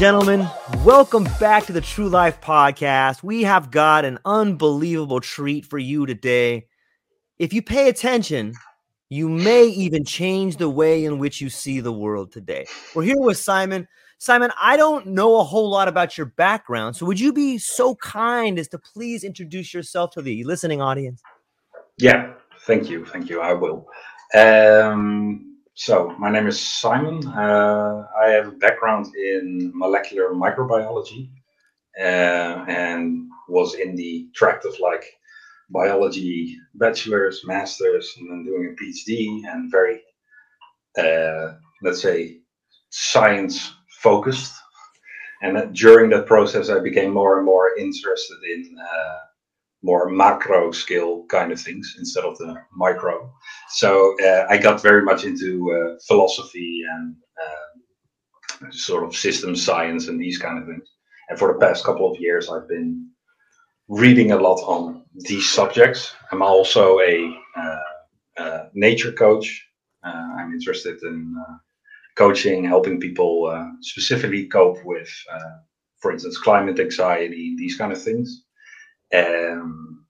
Gentlemen, welcome back to the True Life Podcast. We have got an unbelievable treat for you today. If you pay attention, you may even change the way in which you see the world today. We're here with Simon. Simon, I don't know a whole lot about your background, so would you be so kind as to please introduce yourself to the listening audience? Yeah, thank you, thank you. I will. Um, so my name is Simon. Uh, I have a background in molecular microbiology uh, and was in the tract of like biology bachelor's, master's, and then doing a PhD and very, uh, let's say, science focused. And that during that process, I became more and more interested in uh, more macro scale kind of things instead of the micro. So uh, I got very much into uh, philosophy and uh, sort of system science and these kind of things. And for the past couple of years, I've been reading a lot on these subjects. I'm also a uh, uh, nature coach. Uh, I'm interested in coaching, helping people specifically cope with, for instance, climate anxiety, these kind of things. Um,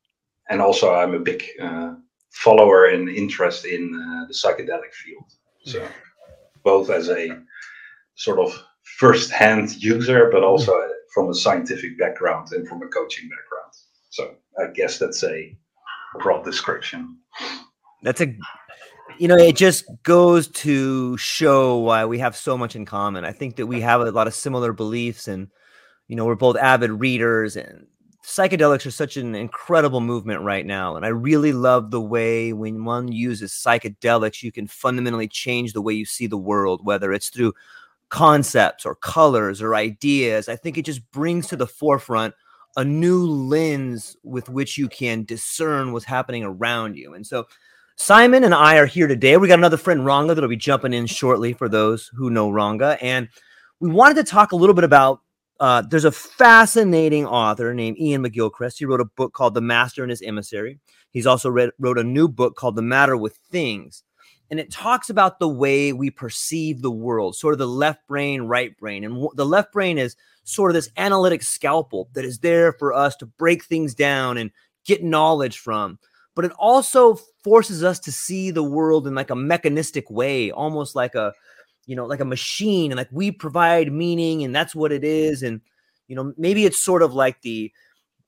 and also, I'm a big uh, follower and interest in uh, the psychedelic field. So, both as a sort of first-hand user, but also from a scientific background and from a coaching background. So, I guess that's a broad description. That's a you know it just goes to show why we have so much in common i think that we have a lot of similar beliefs and you know we're both avid readers and psychedelics are such an incredible movement right now and i really love the way when one uses psychedelics you can fundamentally change the way you see the world whether it's through concepts or colors or ideas. I think it just brings to the forefront a new lens with which you can discern what's happening around you. And so simon and i are here today. We got another friend ranga that'll be jumping in shortly for those who know ranga and we wanted to talk a little bit about uh, there's a fascinating author named Iain McGilchrist. He wrote a book called The Master and His Emissary. He's also read, wrote a new book called The Matter with Things. And it talks about the way we perceive the world, sort of the left brain, right brain. And w- the left brain is sort of this analytic scalpel that is there for us to break things down and get knowledge from. But it also forces us to see the world in like a mechanistic way, almost like a you know like a machine and like we provide meaning and that's what it is and you know maybe it's sort of like the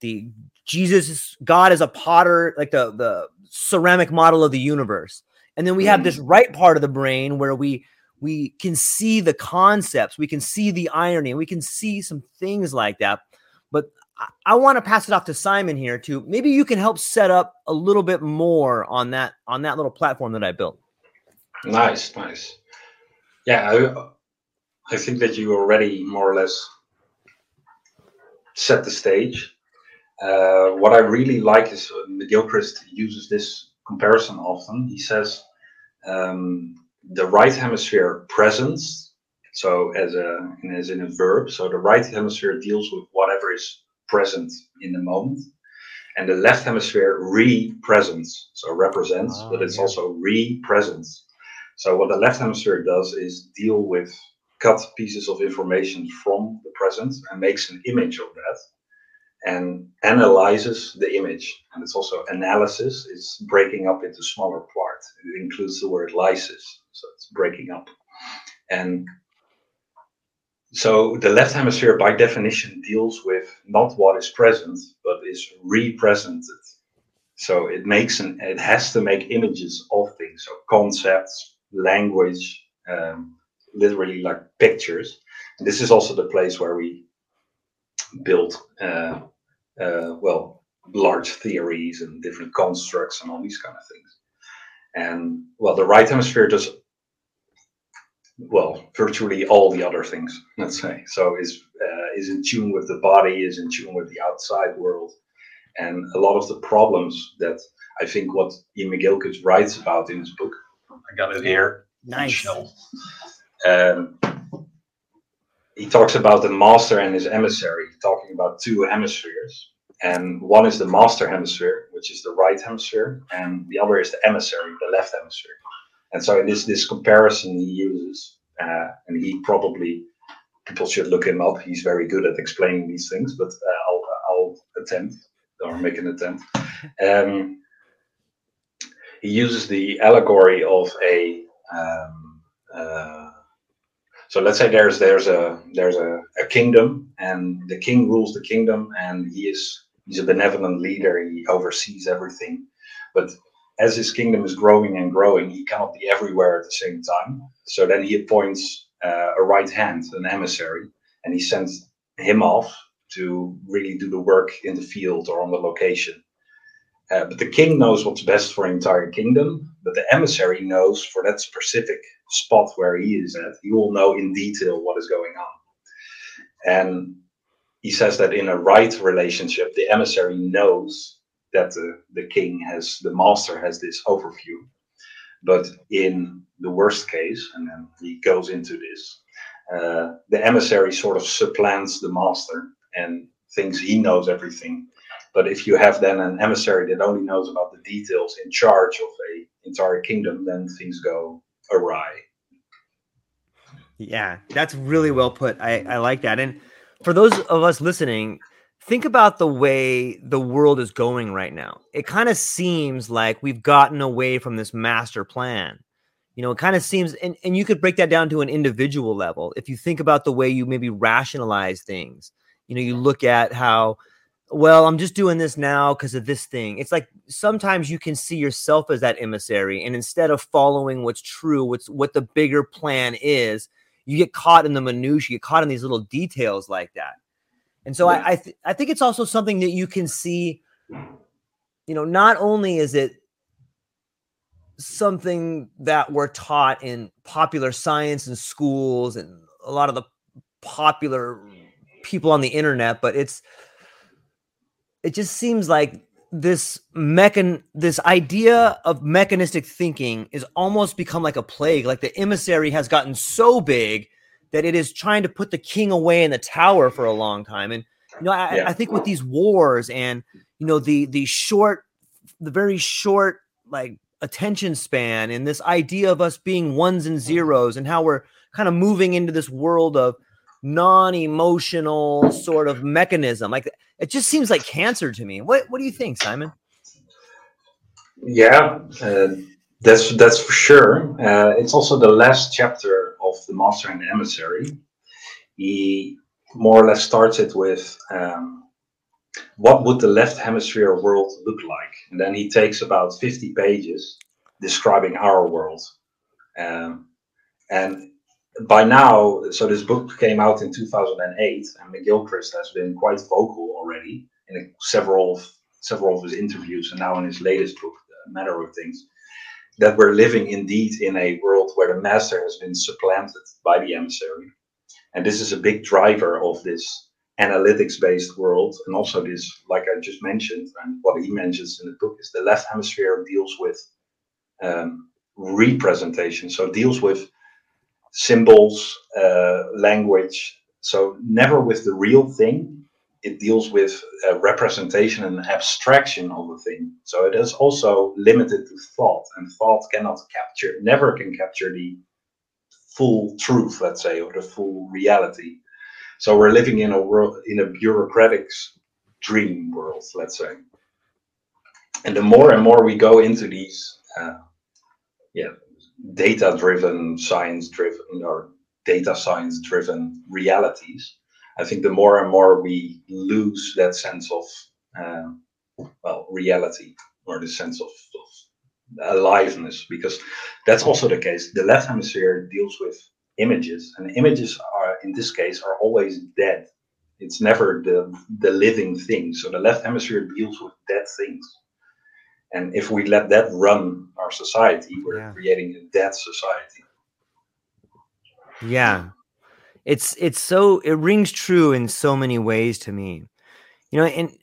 the jesus god is a potter like the the ceramic model of the universe and then we have this mm-hmm. right part of the brain where we we can see the concepts we can see the irony and we can see some things like that but i, I want to pass it off to simon here to maybe you can help set up a little bit more on that on that little platform that i built Nice, nice. Yeah, I, I think that you already more or less set the stage. Uh, what I really like is uh, McGilchrist uses this comparison often. He says um, the right hemisphere presence, so as a as in a verb. So the right hemisphere deals with whatever is present in the moment, and the left hemisphere re-presents, so represents, oh, but it's yeah. also re-presence. So what the left hemisphere does is deal with cut pieces of information from the present and makes an image of that and analyzes the image. And it's also analysis, it's breaking up into smaller parts. It includes the word lysis, so it's breaking up. And so the left hemisphere, by definition, deals with not what is present, but is represented. So it makes an, it has to make images of things, so concepts, language, um, literally like pictures. And this is also the place where we build uh, uh, well, large theories and different constructs and all these kind of things. And well, the right hemisphere does well virtually all the other things. Let's say so is uh, is in tune with the body, is in tune with the outside world, and a lot of the problems that I think what E. McGilchrist writes about in his book. I got it here. Nice. Um, he talks about the master and his emissary, talking about two hemispheres. And one is the master hemisphere, which is the right hemisphere, and the other is the emissary, the left hemisphere. And so in this this comparison he uses, uh, and he probably people should look him up. He's very good at explaining these things, but uh, I'll I'll attempt or make an attempt. Um, he uses the allegory of a um, uh, so let's say there's there's a there's a, a kingdom and the king rules the kingdom and he is he's a benevolent leader he oversees everything. But as his kingdom is growing and growing he cannot be everywhere at the same time. So then he appoints uh, a right hand an emissary and he sends him off to really do the work in the field or on the location uh, but the king knows what's best for the entire kingdom, but the emissary knows for that specific spot where he is at, he will know in detail what is going on. And he says that in a right relationship, the emissary knows that the, the king has, the master has this overview. But in the worst case, and then he goes into this, uh, the emissary sort of supplants the master and thinks he knows everything but if you have then an emissary that only knows about the details in charge of a entire kingdom, then things go awry. Yeah, that's really well put. I, I like that. And for those of us listening, think about the way the world is going right now. It kind of seems like we've gotten away from this master plan. You know, it kind of seems, and, and you could break that down to an individual level. If you think about the way you maybe rationalize things, you know, you look at how well, I'm just doing this now because of this thing. It's like sometimes you can see yourself as that emissary, and instead of following what's true, what's what the bigger plan is, you get caught in the minutiae, you get caught in these little details like that. And so yeah. I I, th- I think it's also something that you can see. You know, not only is it something that we're taught in popular science and schools and a lot of the popular people on the internet, but it's it just seems like this mechan this idea of mechanistic thinking is almost become like a plague like the emissary has gotten so big that it is trying to put the king away in the tower for a long time and you know I, yeah. I think with these wars and you know the the short the very short like attention span and this idea of us being ones and zeros and how we're kind of moving into this world of non-emotional sort of mechanism. Like it just seems like cancer to me. What what do you think, Simon? Yeah, uh, that's that's for sure. Uh, it's also the last chapter of the Master and the Emissary. He more or less starts it with um, what would the left hemisphere world look like, and then he takes about fifty pages describing our world. Um, and by now, so this book came out in 2008, and McGilchrist has been quite vocal already in several several of his interviews, and now in his latest book, The Matter of Things, that we're living indeed in a world where the master has been supplanted by the emissary, And this is a big driver of this analytics based world. And also, this, like I just mentioned, and what he mentions in the book, is the left hemisphere deals with um, representation. So, deals with symbols, uh, language. So, never with the real thing. It deals with uh, representation and abstraction of the thing. So, it is also limited to thought, and thought cannot capture, never can capture the full truth, let's say, or the full reality. So we're living in a world in a bureaucratic dream world, let's say. And the more and more we go into these, uh, yeah, data-driven, science-driven, or data science-driven realities, I think the more and more we lose that sense of, uh, well, reality or the sense of, of aliveness because that's also the case. The left hemisphere deals with images, and images are, in this case, are always dead. It's never the the living thing. So the left hemisphere deals with dead things, and if we let that run our society, we're yeah. creating a dead society. Yeah, it's it's so it rings true in so many ways to me, you know, and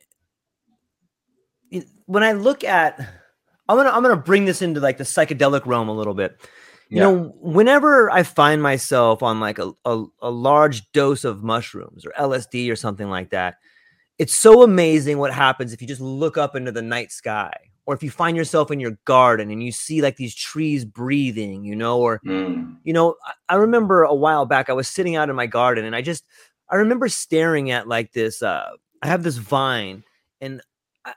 when I look at I'm gonna I'm gonna bring this into like the psychedelic realm a little bit. You yeah. know, whenever I find myself on like a, a, a large dose of mushrooms or LSD or something like that, it's so amazing what happens if you just look up into the night sky or if you find yourself in your garden and you see like these trees breathing, you know, or mm. you know, I remember a while back I was sitting out in my garden and I just I remember staring at like this uh I have this vine and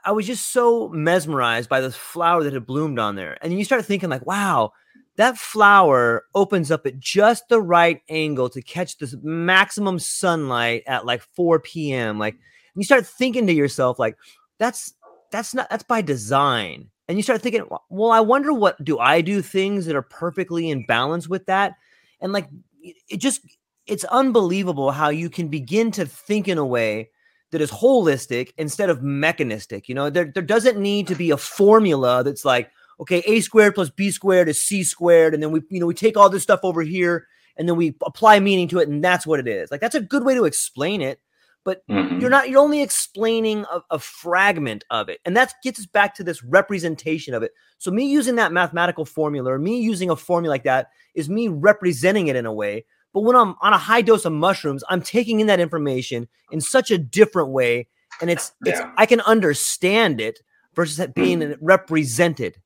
I was just so mesmerized by this flower that had bloomed on there. And you start thinking, like, wow, that flower opens up at just the right angle to catch this maximum sunlight at like 4 p.m. Like, you start thinking to yourself, like, that's that's not that's by design. And you start thinking, well, I wonder what do I do things that are perfectly in balance with that? And like it just it's unbelievable how you can begin to think in a way that is holistic instead of mechanistic. You know, there, there doesn't need to be a formula that's like, okay, a squared plus b squared is c squared, and then we, you know, we take all this stuff over here and then we apply meaning to it, and that's what it is. Like that's a good way to explain it, but mm-hmm. you're not. You're only explaining a, a fragment of it, and that gets us back to this representation of it. So me using that mathematical formula, or me using a formula like that, is me representing it in a way but when I'm on a high dose of mushrooms, I'm taking in that information in such a different way. And it's, it's yeah. I can understand it versus it being mm. represented.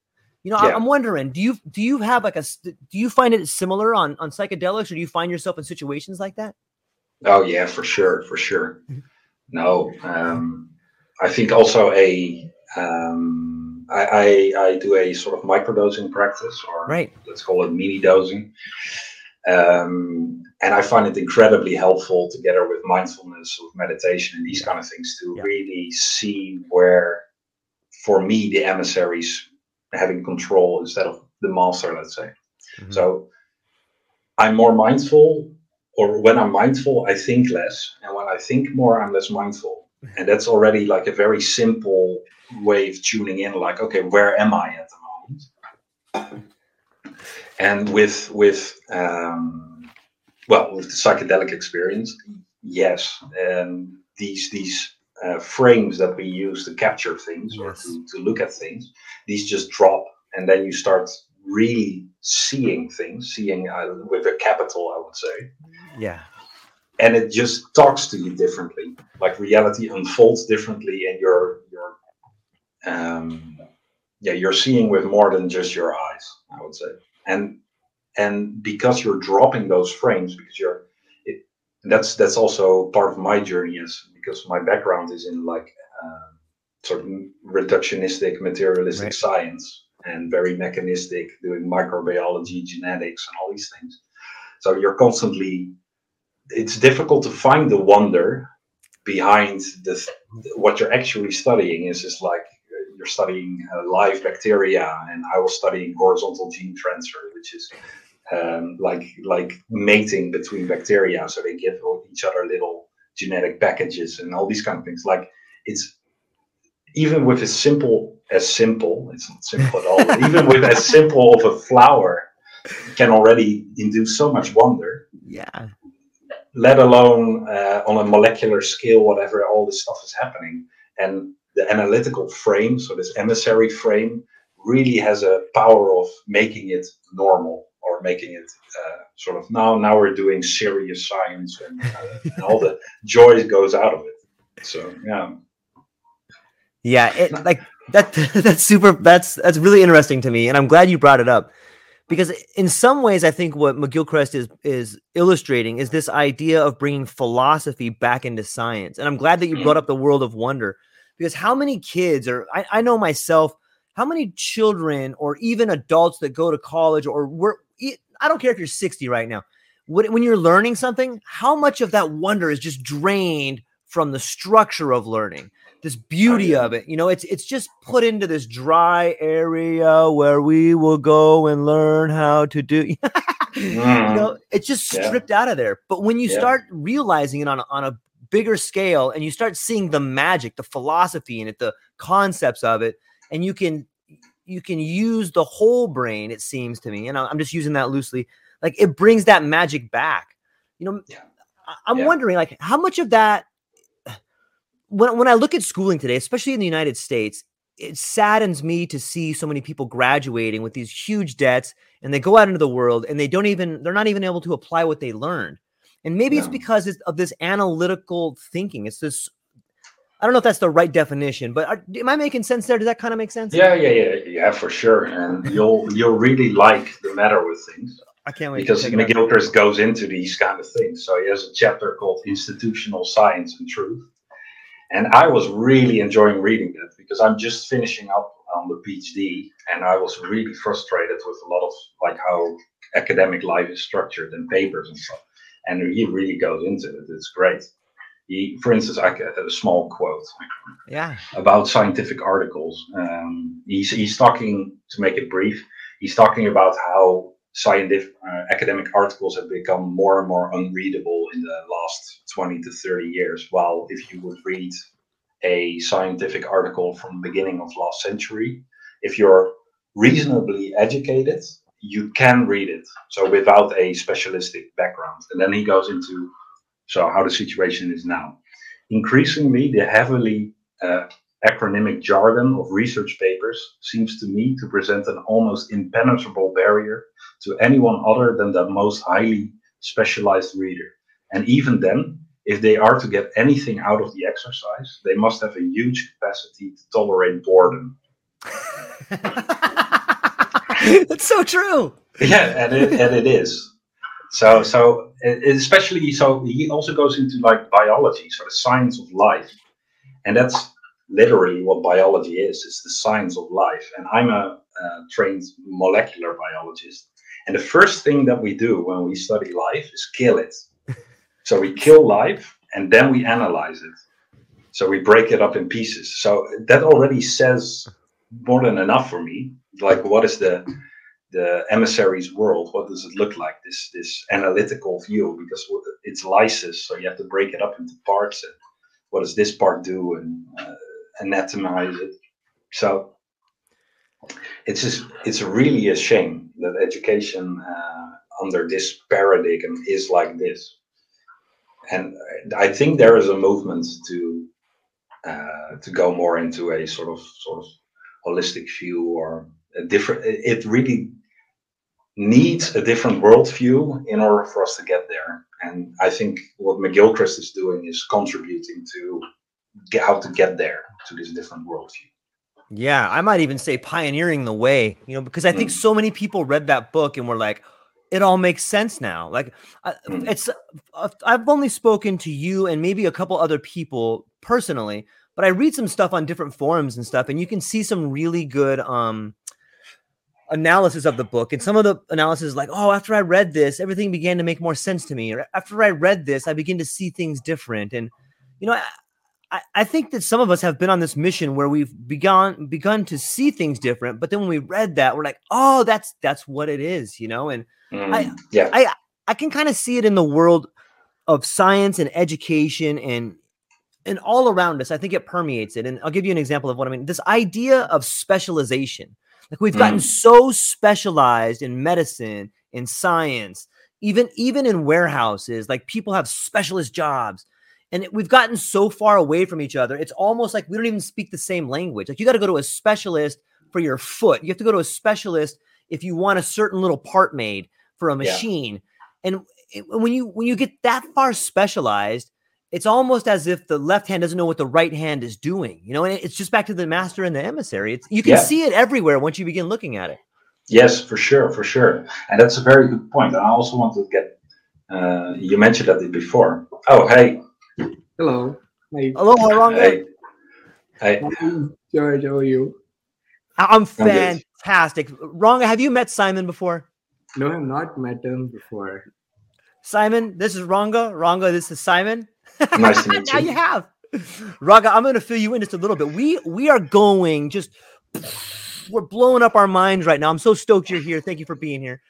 You know, yeah. I'm wondering, do you do you have like a do you find it similar on on psychedelics, or do you find yourself in situations like that? Oh yeah, for sure, for sure. Mm-hmm. No, um, I think also a um, I, I, I do a sort of microdosing practice, or right. let's call it mini dosing, um, and I find it incredibly helpful together with mindfulness, with meditation, and these kind of things to yeah. really see where, for me, the emissaries having control instead of the master, let's say. Mm-hmm. So I'm more mindful, or when I'm mindful, I think less. And when I think more, I'm less mindful. And that's already like a very simple way of tuning in, like, okay, where am I at the moment? and with with um, well with the psychedelic experience yes and these these uh, frames that we use to capture things yes. or to, to look at things these just drop and then you start really seeing things seeing uh, with a capital i would say yeah. And it just talks to you differently. Like reality unfolds differently and you're you're um yeah you're seeing with more than just your eyes i would say. And and because you're dropping those frames because you're it, that's that's also part of my journey is because my background is in like uh, sort of reductionistic materialistic right. science and very mechanistic doing microbiology genetics and all these things. So you're constantly it's difficult to find the wonder behind the what you're actually studying is just like you're studying uh, live bacteria, and I was studying horizontal gene transfer, which is um, like like mating between bacteria, so they give each other little genetic packages and all these kind of things. Like it's even with as simple as simple, it's not simple at all. even with as simple of a flower, can already induce so much wonder. Yeah. Let alone uh, on a molecular scale, whatever all this stuff is happening. And the analytical frame, so this emissary frame, really has a power of making it normal or making it uh, sort of now now we're doing serious science and, uh, and all the joy goes out of it. So yeah. Yeah, it, like that. That's super. That's that's really interesting to me, and I'm glad you brought it up because in some ways, I think what McGilchrist is is illustrating is this idea of bringing philosophy back into science. And I'm glad that you brought mm. up the world of wonder because how many kids, or I, I know myself, how many children or even adults that go to college or we're I don't care if you're 60 right now. When you're learning something, how much of that wonder is just drained from the structure of learning? This beauty of it. You know, it's it's just put into this dry area where we will go and learn how to do. mm. You know, it's just stripped yeah. out of there. But when you yeah. start realizing it on a, on a bigger scale and you start seeing the magic, the philosophy in it, the concepts of it, and you can you can use the whole brain. It seems to me, and I'm just using that loosely. Like it brings that magic back. You know, yeah. I'm wondering like how much of that when when I look at schooling today, especially in the United States, it saddens me to see so many people graduating with these huge debts and they go out into the world and they don't even they're not even able to apply what they learned. And maybe it's because of this analytical thinking. It's this I don't know if that's the right definition, but are, am I making sense there? Does that kind of make sense? Yeah, yeah, yeah, yeah, for sure. And you'll you'll really like the matter with things. I can't wait because McGilchrist goes into these kind of things. So he has a chapter called Institutional Science and Truth, and I was really enjoying reading that because I'm just finishing up on the PhD and I was really frustrated with a lot of like how academic life is structured and papers and stuff. And he really goes into it. It's great. He, for instance, I get a small quote yeah. about scientific articles. Um, he's, he's talking, to make it brief, he's talking about how scientific uh, academic articles have become more and more unreadable in the last 20 to 30 years while if you would read a scientific article from the beginning of last century if you're reasonably educated you can read it. So without a specialistic background. And then he goes into so how the situation is now. Increasingly the heavily uh, acronymic jargon of research papers seems to me to present an almost impenetrable barrier to anyone other than the most highly specialized reader. And even then, if they are to get anything out of the exercise, they must have a huge capacity to tolerate boredom. That's so true. Yeah, and it, and it is. So, so especially so, he also goes into like biology, so the science of life, and that's literally what biology is. It's the science of life. And I'm a, a trained molecular biologist, and the first thing that we do when we study life is kill it. So we kill life and then we analyze it. So we break it up in pieces. So that already says more than enough for me. Like what is the the emissary's world? What does it look like? This this analytical view because it's lysis, so you have to break it up into parts. And what does this part do and uh, anatomize it? So it's just it's really a shame that education uh, under this paradigm is like this and i think there is a movement to uh, to go more into a sort of sort of holistic view or a different it really needs a different worldview in order for us to get there and i think what mcgilchrist is doing is contributing to get, how to get there to this different worldview yeah, I might even say pioneering the way, you know, because I think mm. so many people read that book and were like, it all makes sense now. Like, mm. it's, uh, I've only spoken to you and maybe a couple other people personally, but I read some stuff on different forums and stuff, and you can see some really good, um, analysis of the book and some of the analysis like oh after i read this everything began to make more sense to me or after i read this i begin to see things different and you know I, I think that some of us have been on this mission where we've begun begun to see things different, but then when we read that, we're like, oh, that's that's what it is, you know. And mm, I yeah, I I can kind of see it in the world of science and education and and all around us. I think it permeates it. And I'll give you an example of what I mean. This idea of specialization, like we've gotten mm. so specialized in medicine, in science, even even in warehouses like people have specialist jobs and it, we've gotten so far away from each other it's almost like we don't even speak the same language like you got to go to a specialist for your foot you have to go to a specialist if you want a certain little part made for a machine yeah. and it, when you when you get that far specialized it's almost as if the left hand doesn't know what the right hand is doing you know and it's just back to the master and the emissary it's you can yeah. see it everywhere once you begin looking at it Yes, for sure, for sure, and that's a very good point. And I also want to get uh, you mentioned that before. Oh, hey. Hello. Hey. Hello, Ranga. Hey. Hey. George, how are you? I'm fantastic. Ranga. have you met Simon before? No, I've not met him before. Simon, this is Ranga. Ranga, this is Simon. Nice to meet you. now you have. Ranga, I'm going to fill you in just a little bit. We we are going just we're blowing up our minds right now. I'm so stoked you're here. Thank you for being here.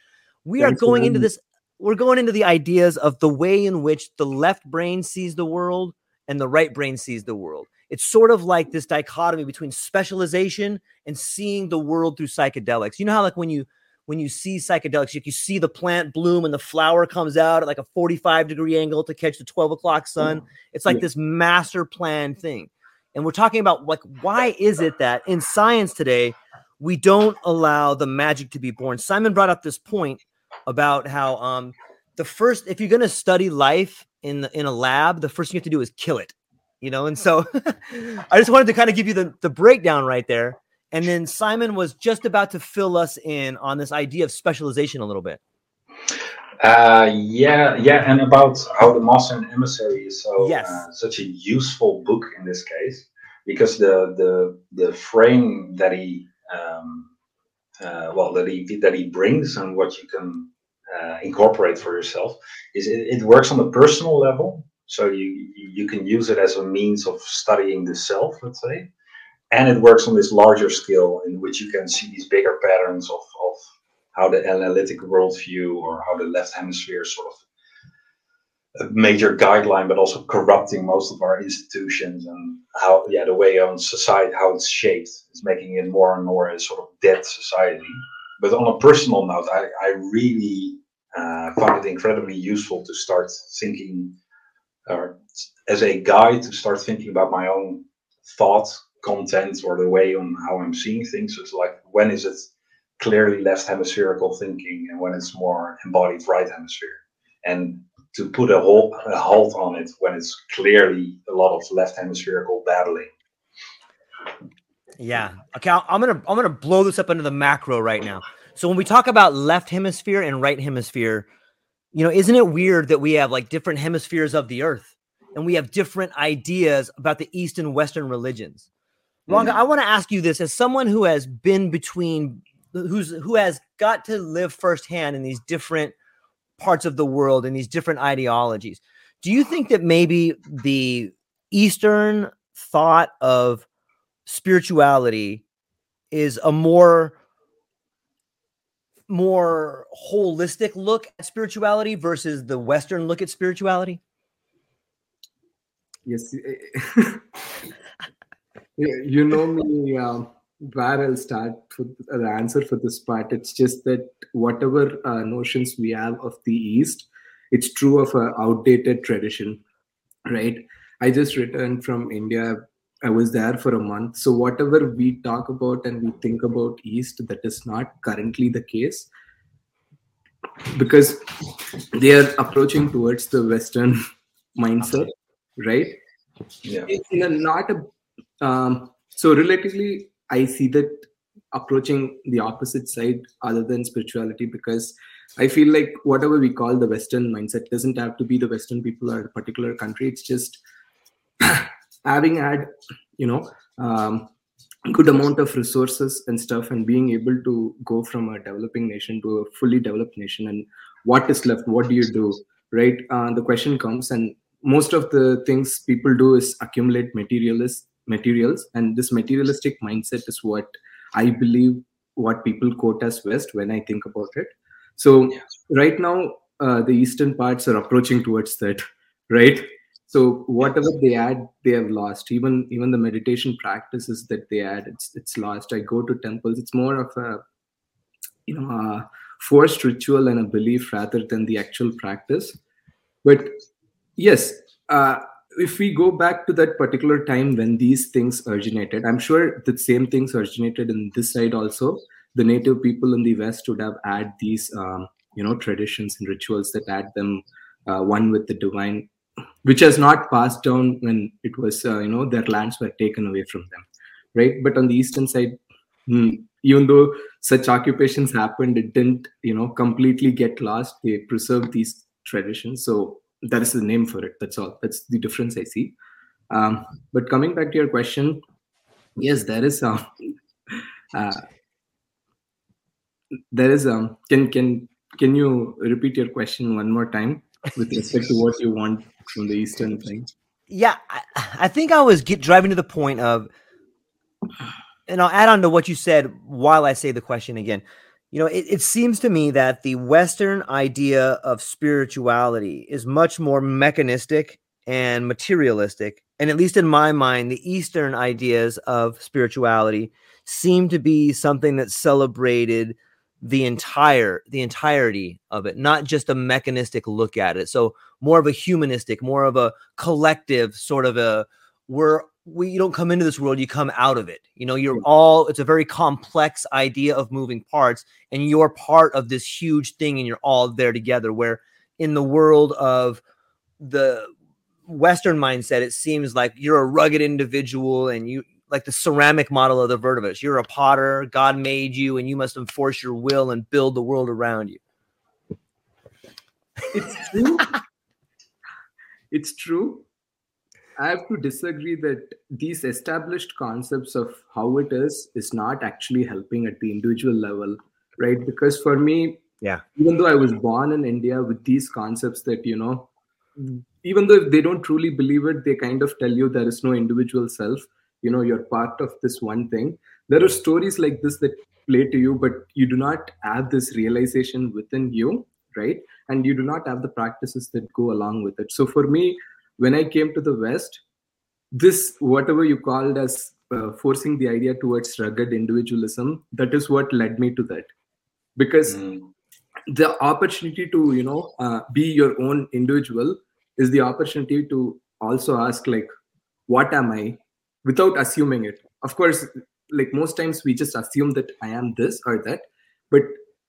We Thanks are going into this. We're going into the ideas of the way in which the left brain sees the world and the right brain sees the world. It's sort of like this dichotomy between specialization and seeing the world through psychedelics. You know how like when you when you see psychedelics, you, you see the plant bloom and the flower comes out at like a 45 degree angle to catch the 12 o'clock sun. It's like yeah. this master plan thing. And we're talking about like why is it that in science today we don't allow the magic to be born. Simon brought up this point about how um, the first, if you're going to study life in the, in a lab, the first thing you have to do is kill it, you know. And so, I just wanted to kind of give you the the breakdown right there. And then Simon was just about to fill us in on this idea of specialization a little bit. Uh, yeah, yeah, and about how the master and emissary is so yes. uh, such a useful book in this case because the the the frame that he um, uh, well that he that he brings and what you can uh, incorporate for yourself is it, it, works on a personal level so you you can use it as a means of studying the self let's say and it works on this larger scale in which you can see these bigger patterns of, of how the analytic worldview or how the left hemisphere sort of a major guideline, but also corrupting most of our institutions and how, yeah, the way on society, how it's shaped, is making it more and more a sort of dead society. But on a personal note, I, I really uh, found it incredibly useful to start thinking, or as a guide, to start thinking about my own thought content or the way on how I'm seeing things. So it's like, when is it clearly left hemispherical thinking and when it's more embodied right hemisphere? And to put a, halt, a halt on it when it's clearly a lot of left hemispherical battling. Yeah. Okay. I'm gonna I'm gonna blow this up into the macro right now. So when we talk about left hemisphere and right hemisphere, you know, isn't it weird that we have like different hemispheres of the earth and we have different ideas about the East and Western religions? Ranga, mm-hmm. I want to ask you this as someone who has been between who's who has got to live firsthand in these different parts of the world and these different ideologies. Do you think that maybe the Eastern thought of spirituality is a more more holistic look at spirituality versus the Western look at spirituality? Yes, you know me. Um, where I'll start for the answer for this part. It's just that whatever uh, notions we have of the East, it's true of an outdated tradition, right? I just returned from India. I was there for a month. So whatever we talk about and we think about East, that is not currently the case because they are approaching towards the Western mindset, right? Yeah. In a not a um, so relatively I see that approaching the opposite side other than spirituality because I feel like whatever we call the Western mindset doesn't have to be the Western people or a particular country. It's just having had, you know, um, good amount of resources and stuff and being able to go from a developing nation to a fully developed nation and what is left what do you do right uh, the question comes and most of the things people do is accumulate materialist materials. And this materialistic mindset is what i believe what people quote as west when i think about it. So right now uh, the eastern parts are approaching towards that right? So whatever they add they have lost. Even even the meditation practices that they add it's it's lost. I go to temples. It's more of a you know a forced ritual and a belief rather than the actual practice. But yes, uh, if we go back to that particular time when these things originated, I'm sure the same things originated in this side also. The native people in the West would have had these, um, you know, traditions and rituals that add them uh, one with the divine, which has not passed down when it was, uh, you know, their lands were taken away from them, right? But on the eastern side, hmm, even though such occupations happened, it didn't, you know, completely get lost. They preserved these traditions. So that is the name for it. That's all. That's the difference i see. Um, but coming back to your question yes there is some uh, there is um can can can you repeat your question one more time with respect to what you want from the eastern thing? Yeah i, I think i was get, driving to the point of and i'll add on to what you said while i say the question again you know, it, it, seems to me that the Western idea of spirituality is much more mechanistic and materialistic. And at least in my mind, the Eastern ideas of spirituality seem to be something that celebrated the entire the entirety of it not just a mechanistic look at it so more of a humanistic more of a collective sort of a we're we you don't come into this world you come out of it. You know you're all it's a very complex idea of moving parts and you're part of this huge thing and you're all there together where in the world of the western mindset it seems like you're a rugged individual and you like the ceramic model of the vertebrates. You're a potter god made you and you must enforce your will and build the world around you. It's true. It's true I have to disagree that these established concepts of how it is is not actually helping at the individual level, right? Because for me, yeah, even though I was born in India with these concepts that you know, mm. even though if they don't truly believe it, they kind of tell you there is no individual self. You know, you're part of this one thing. There are stories like this that play to you, but you do not have this realization within you, right? And you do not have the practices that go along with it. So for me, when I came to the West, this, whatever you called as uh, forcing the idea towards rugged individualism, that is what led me to that. Because mm. the opportunity to, you know, uh, be your own individual is the opportunity to also ask, like, what am I? Without assuming it. Of course, like most times we just assume that I am this or that. But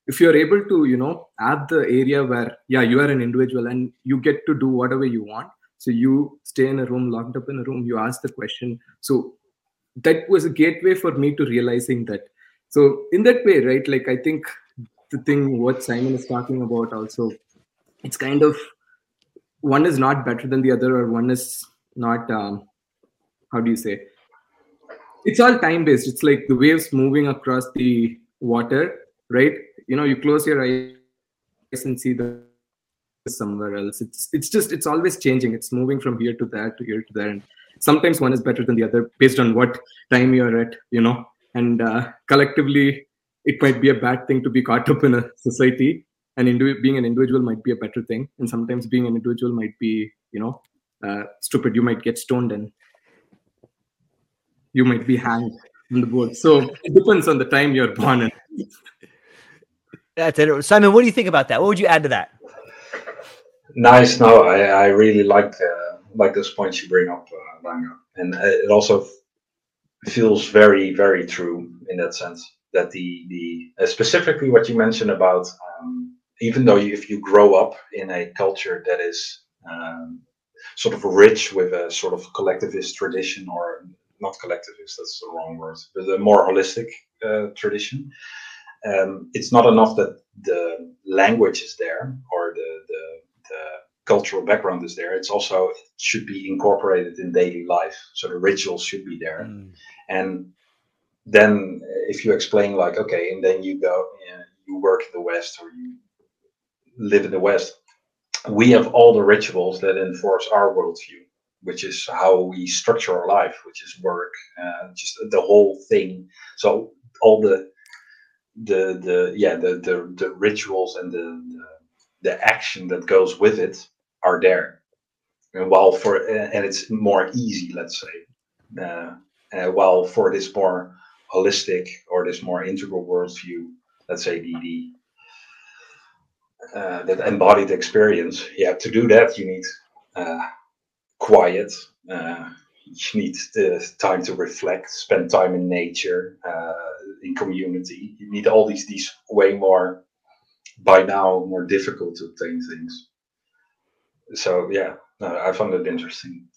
if you're able to, you know, add the area where, yeah, you are an individual and you get to do whatever you want, so you stay in a room, locked up in a room, you ask the question. So that was a gateway for me to realizing that. So in that way, right? Like I think the thing what Simon is talking about also, it's kind of one is not better than the other, or one is not um, how do you say? It's all time based. It's like the waves moving across the water, right? You know, you close your eyes and see the somewhere else. It's it's just it's always changing. It's moving from here to there to here to there. And sometimes one is better than the other based on what time you're at you know? And uh, collectively it might be a bad thing to be caught up in a society. And indiv- being an individual might be a better thing. And sometimes being an individual might be you know uh, stupid. You might get stoned and you might be hanged on the board. So it depends on the time you're born in. That's it. Simon what do you think about that? What would you add to that Nice. No, I, I really like uh, like those points you bring up, uh, and uh, it also feels very very true in that sense that the the uh, specifically what you mentioned about um, even though you, if you grow up in a culture that is um, sort of rich with a sort of collectivist tradition or not collectivist that's the wrong word but a more holistic uh, tradition um, it's not enough that the language is there or the the the cultural background is there, it's also it should be incorporated in daily life. So the rituals should be there, mm. and then if you explain like okay, and then you go, you, know, you work in the West or you live in the West, we have all the rituals that enforce our worldview, which is how we structure our life, which is work, uh, just the whole thing. So all the the the yeah the the, the rituals and the, the the action that goes with it are there. And while for and it's more easy, let's say, uh, uh, while for this more holistic or this more integral worldview, let's say the the uh, that embodied experience. Yeah, to do that, you need uh, quiet. Uh, you need the time to reflect, spend time in nature, uh, in community. You need all these these way more by now more difficult to obtain things. So yeah, I found it interesting.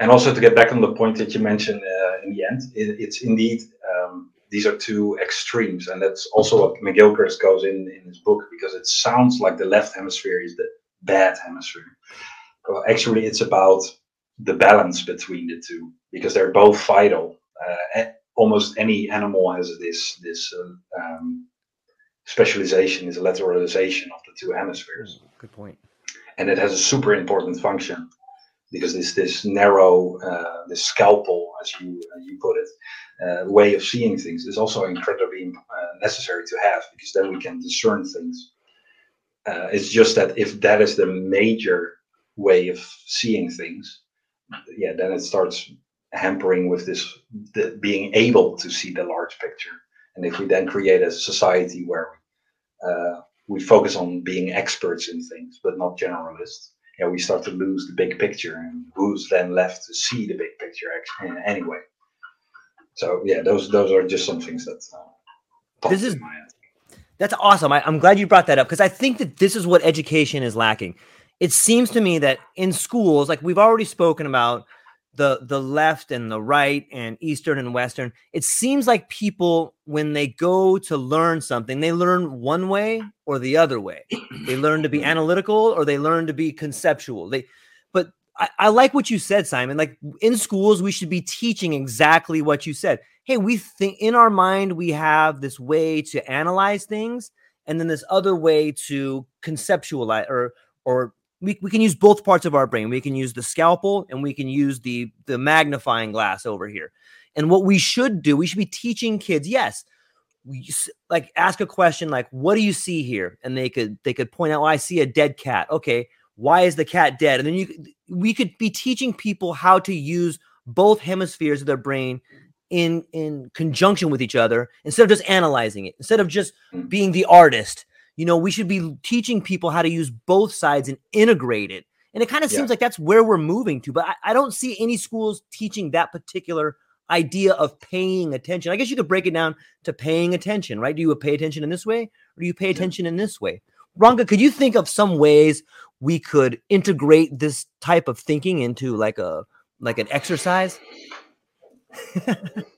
And also to get back on the point that you mentioned uh, in the end, it, it's indeed um, these are two extremes, and that's also what McGilchrist goes in in his book because it sounds like the left hemisphere is the bad hemisphere. Well, actually, it's about the balance between the two because they're both vital. Uh, almost any animal has this this uh, um, specialization, is a lateralization of the two hemispheres. Good point. And it has a super important function because this this narrow, uh, this scalpel, as you uh, you put it, uh, way of seeing things is also incredibly uh, necessary to have because then we can discern things. Uh, it's just that if that is the major way of seeing things, yeah, then it starts hampering with this the, being able to see the large picture. And if we then create a society where uh, we focus on being experts in things but not generalists, yeah, we start to lose the big picture, and who's then left to see the big picture anyway? So yeah, those those are just some things that. Uh, this is that's awesome. I, I'm glad you brought that up because I think that this is what education is lacking. It seems to me that in schools, like we've already spoken about, the the left and the right and eastern and western it seems like people when they go to learn something they learn one way or the other way. They learn to be mm-hmm. analytical or they learn to be conceptual. They but I, I like what you said simon. Like in schools we should be teaching exactly what you said. Hey we think in our mind we have this way to analyze things and then this other way to conceptualize or or we, we can use both parts of our brain. We can use the scalpel and we can use the the magnifying glass over here. And what we should do, we should be teaching kids, yes, we like ask a question like, what do you see here? And they could they could point out, well, I see a dead cat. Okay, why is the cat dead? And then you we could be teaching people how to use both hemispheres of their brain in in conjunction with each other instead of just analyzing it, instead of just hmm. being the artist you know, we should be teaching people how to use both sides and integrate it. And it kind of yeah. seems like that's where we're moving to. But I, I, don't see any schools teaching that particular idea of paying attention. I guess you could break it down to paying attention, right? Do you pay attention in this way or do you pay attention in this way? Ranga, could you think of some ways we could integrate this type of thinking into like a like an exercise?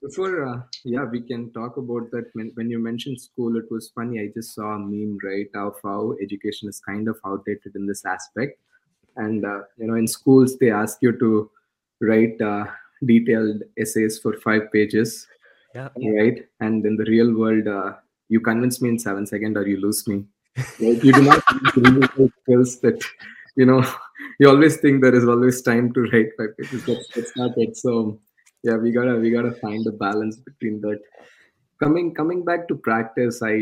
Before, uh, yeah, we can talk about that. When, when you mentioned school, it was funny. I just saw a meme, right, of how education is kind of outdated in this aspect. And, uh, you know, in schools, they ask you to write uh, detailed essays for five pages. Yeah. Right. And in the real world, uh, you convince me in seven seconds or you lose me. Right? You do not skills that, you know, you always think there is always time to write five pages. That's, that's not it. So, yeah we gotta we gotta find a balance between that. Coming coming back to practice i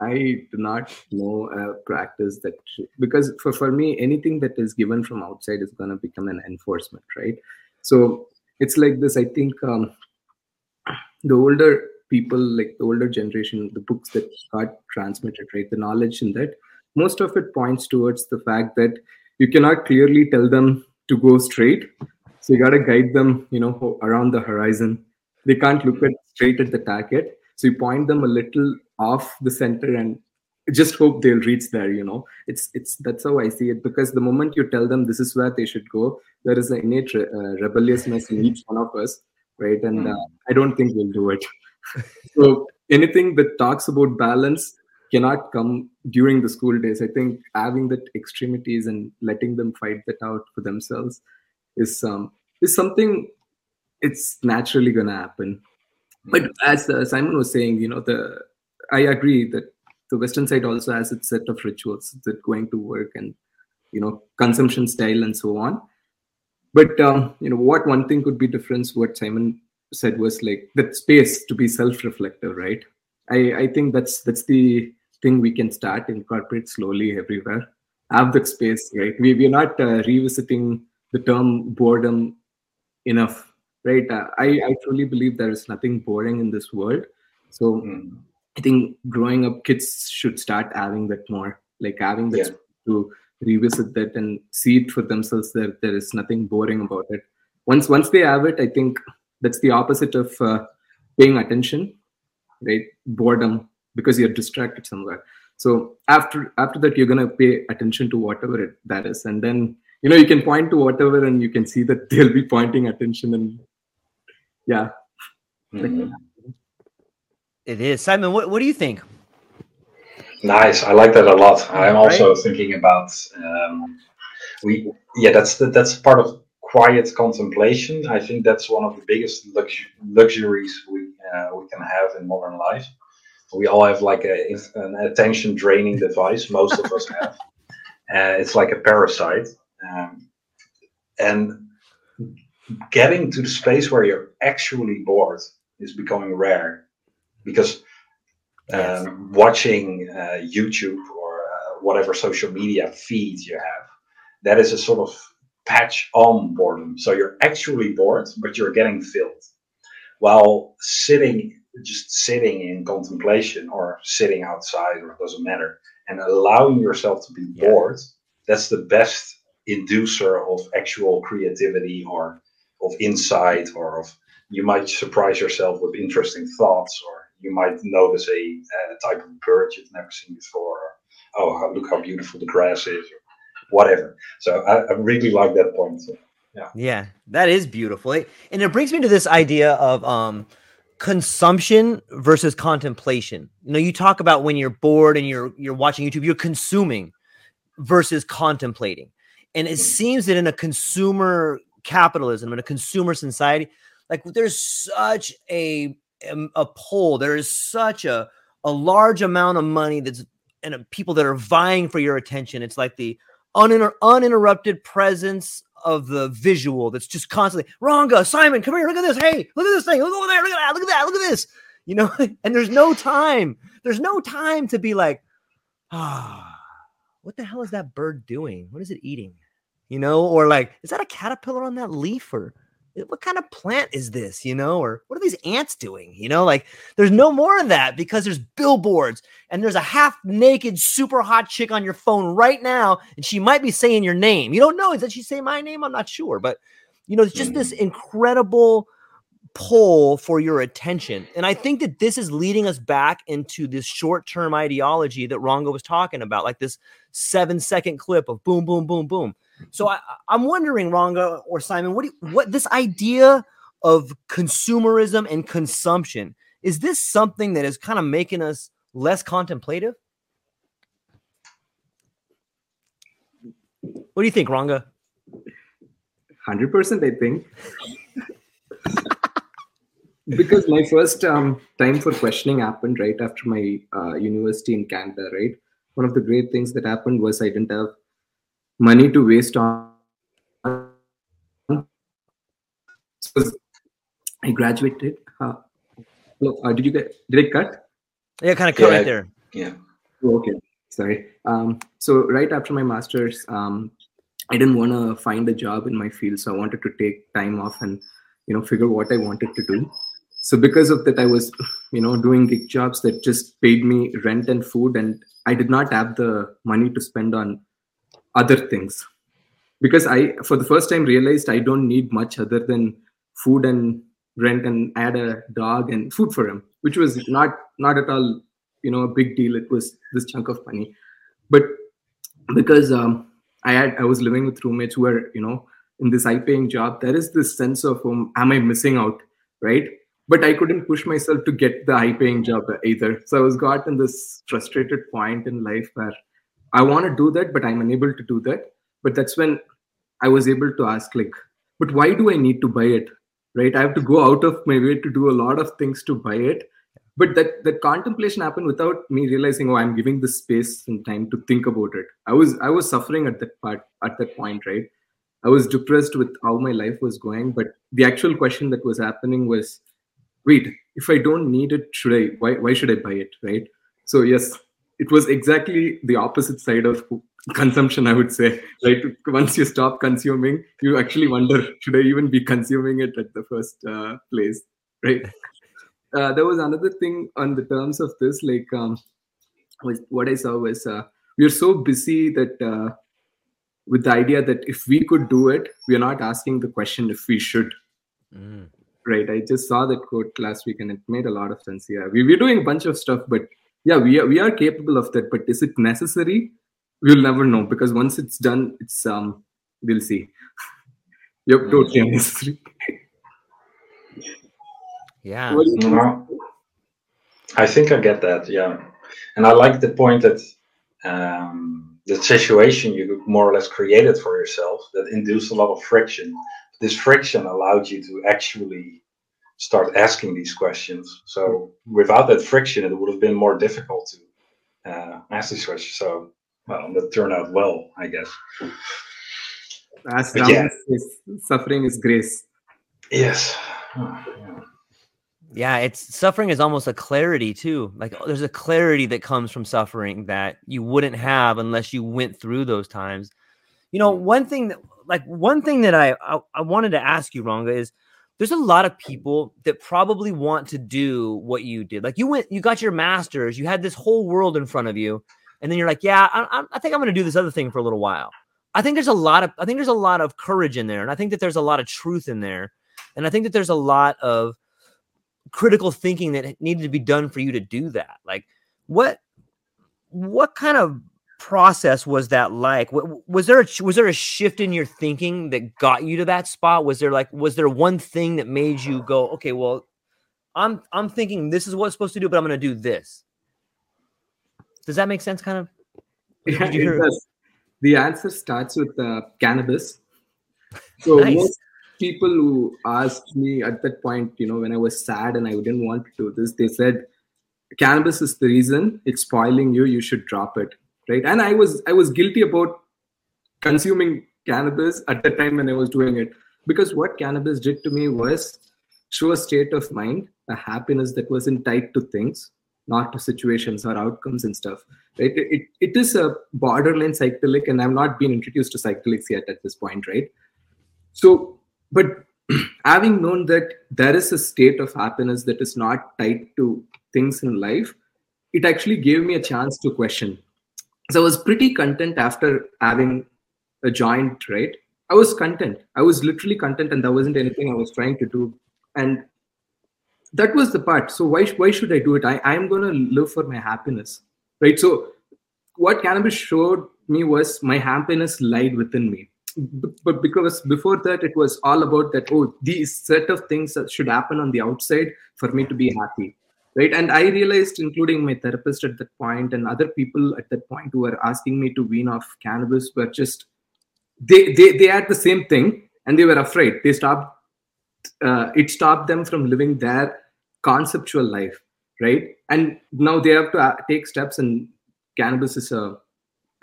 i do not know a practice that because for, for me anything that is given from outside is going to become an enforcement right? So it's like this i think um, the older people like the older generation the books that got transmitted right the knowledge in that most of it points towards the fact that you cannot clearly tell them to go straight so you got to guide them, you know, around the horizon. They can't look at straight at the target. So you point them a little off the center and just hope they'll reach there. You know, it's it's that's how I see it. Because the moment you tell them this is where they should go, there is an innate re- uh, rebelliousness in each one of us, right? And uh, I don't think we'll do it. so anything that talks about balance cannot come during the school days. I think having that extremities and letting them fight that out for themselves is um, is something it's naturally going to happen. But as uh, simon was saying you know the i agree that the western side also has its set of rituals that going to work and you know consumption style and so on. But um, you know what one thing could be different what simon said was like that space to be self-reflective right? I i think that's that's the thing we can start incorporate slowly everywhere. Have that space right? We, we're not uh, revisiting the term boredom enough right i i truly believe there is nothing boring in this world so mm. I think growing up, kids should start having that more, like having that Yeah. to revisit that and see it for themselves. That there is nothing boring about it. Once once they have it, I think that's the opposite of uh, paying attention, right? Boredom because you're distracted somewhere. So after after that, you're gonna pay attention to whatever it, that is, and then you know you can point to whatever, and you can see that they'll be pointing attention, and yeah, Mhm. It is. Simon, what, what do you think? Nice. I like that a lot. I'm also thinking about um, we. Yeah, that's the, that's part of quiet contemplation. I think that's one of the biggest lux- luxuries we uh, we can have in modern life. We all have like a an attention draining device. Most of us have. Uh, it's like a parasite, um, and getting to the space where you're actually bored is becoming rare because Yes. um, watching uh, YouTube or uh, whatever social media feed you have, that is a sort of patch on boredom. So you're actually bored, but you're getting filled. While sitting, just sitting in contemplation or sitting outside, or it doesn't matter, and allowing yourself to be Yeah. bored, that's the best inducer of actual creativity or of insight or of you might surprise yourself with interesting thoughts or you might notice a, uh type of bird you've never seen before or, oh look how beautiful the grass is or whatever so i, I really like that point Yeah, that is beautiful. And it brings me to this idea of um consumption versus contemplation. You know, you talk about when you're bored and you're you're watching YouTube, you're consuming versus contemplating. And it seems that in a consumer capitalism, in a consumer society, like there's such a um, a pull, there is such a a large amount of money that's and uh, people that are vying for your attention. It's like the uninter- uninterrupted presence of the visual that's just constantly Ranga, Simon, come here, look at this. Hey, look at this thing. Look over there. Look at that. Look at that. Look at this. You know, and there's no time. There's no time to be like, ah, what the hell is that bird doing? What is it eating? You know, or like, is that a caterpillar on that leaf? Or eh, what kind of plant is this? You know, or what are these ants doing? You know, like there's no more of that because there's billboards and there's a half naked, super hot chick on your phone right now, and she might be saying your name. You don't know. Is that she say my name? I'm not sure. But, you know, it's just this incredible pull for your attention. And I think that this is leading us back into this short term ideology that Ranga was talking about, like this seven second clip of boom, boom, boom, boom. So I, I'm wondering, Ranga or Simon, what do you, what this idea of consumerism and consumption is this something that is kind of making us less contemplative? What do you think, Ranga? hundred percent. I think because my first um, time for questioning happened right after my uh, university in Canada. Right, one of the great things that happened was I didn't have money to waste on. So I graduated. Uh, hello, uh, did you get? Did I cut? Yeah, kind of cut Yeah. right there. yeah Oh, okay sorry um, so right after my masters um, i didn't want to find a job in my field so i wanted to take time off and you know figure what i wanted to do so because of that i was you know doing gig jobs that just paid me rent and food and i did not have the money to spend on other things. Because i for the first time realized i don't need much other than food and rent and add a dog and food for him which was not not at all you know a big deal. It was this chunk of money. But because um, i had i was living with roommates who were you know in this high paying job there is this sense of um, am i missing out right but i couldn't push myself to get the high paying job either. So i was got in this frustrated point in life where i want to do that but i'm unable to do that. But that's when i was able to ask like but why do i need to buy it? Right? I have to go out of my way to do a lot of things to buy it. But that that contemplation happened without me realizing oh i'm giving this space and time to think about it. I was i was suffering at that part at that point right? I was depressed with how my life was going. But the actual question that was happening was wait if i don't need it should i why, why should i buy it right so yes it was exactly the opposite side of consumption i would say right once you stop consuming you actually wonder should i even be consuming it at the first uh, place right uh, there was another thing on the terms of this. Like, um, what I saw was uh, we are so busy that uh, with the idea that if we could do it, we are not asking the question if we should. Mm. Right. I just saw that quote last week, and it made a lot of sense. Yeah, we, we're doing a bunch of stuff, but yeah, we are we are capable of that. But is it necessary? We'll never know because once it's done, it's um, we'll see. yep, totally unnecessary. Yeah. What do you think? No, I think I get that. Yeah, and I like the point that um, the situation you more or less created for yourself that induced a lot of friction. This friction allowed you to actually start asking these questions. So without that friction, it would have been more difficult to uh, ask these questions. So well, that turned out well, I guess. As Ram yeah. says, suffering is grace. Yes. Oh, yeah. Yeah, it's suffering is almost a clarity too. Like oh, there's a clarity that comes from suffering that you wouldn't have unless you went through those times. You know, one thing that like one thing that I I, I wanted to ask you, Ranga, is there's a lot of people that probably want to do what you did. Like you went, you got your master's, you had this whole world in front of you, and then you're like, yeah, I, I- I think I'm going to do this other thing for a little while. I think there's a lot of I think there's a lot of courage in there, and I think that there's a lot of truth in there, and I think that there's a lot of critical thinking that needed to be done for you to do that like what what kind of process was that like was there a, was there a shift in your thinking that got you to that spot was there like was there one thing that made you go okay well i'm i'm thinking this is what it's supposed to do but i'm going to do this does that make sense kind of Yeah, it does. The answer starts with uh, cannabis. So Nice. most people who asked me at that point, you know, when I was sad and I didn't want to do this, they said, "Cannabis is the reason it's spoiling you. You should drop it." Right? And I was I was guilty about consuming cannabis at the time when I was doing it. Because what cannabis did to me was show a state of mind, a happiness that wasn't tied to things, not to situations or outcomes and stuff. Right? It, it, it is a borderline psychedelic and i've not been introduced to psychedelics yet at this point right? So but having known that there is a state of happiness that is not tied to things in life it actually gave me a chance to question so i was pretty content after having a joint right? I was content. I was literally content and there wasn't anything i was trying to do. And that was the part. So why why should i do it? I i'm to live for my happiness right? So what cannabis showed me was my happiness lied within me. B- but because before that it was all about that oh these set of things that should happen on the outside for me to be happy right? And i realized including my therapist at that point and other people at that point who were asking me to wean off cannabis were just they they, they had the same thing and they were afraid. They stopped uh, it stopped them from living their conceptual life right? And now they have to uh, take steps and cannabis is a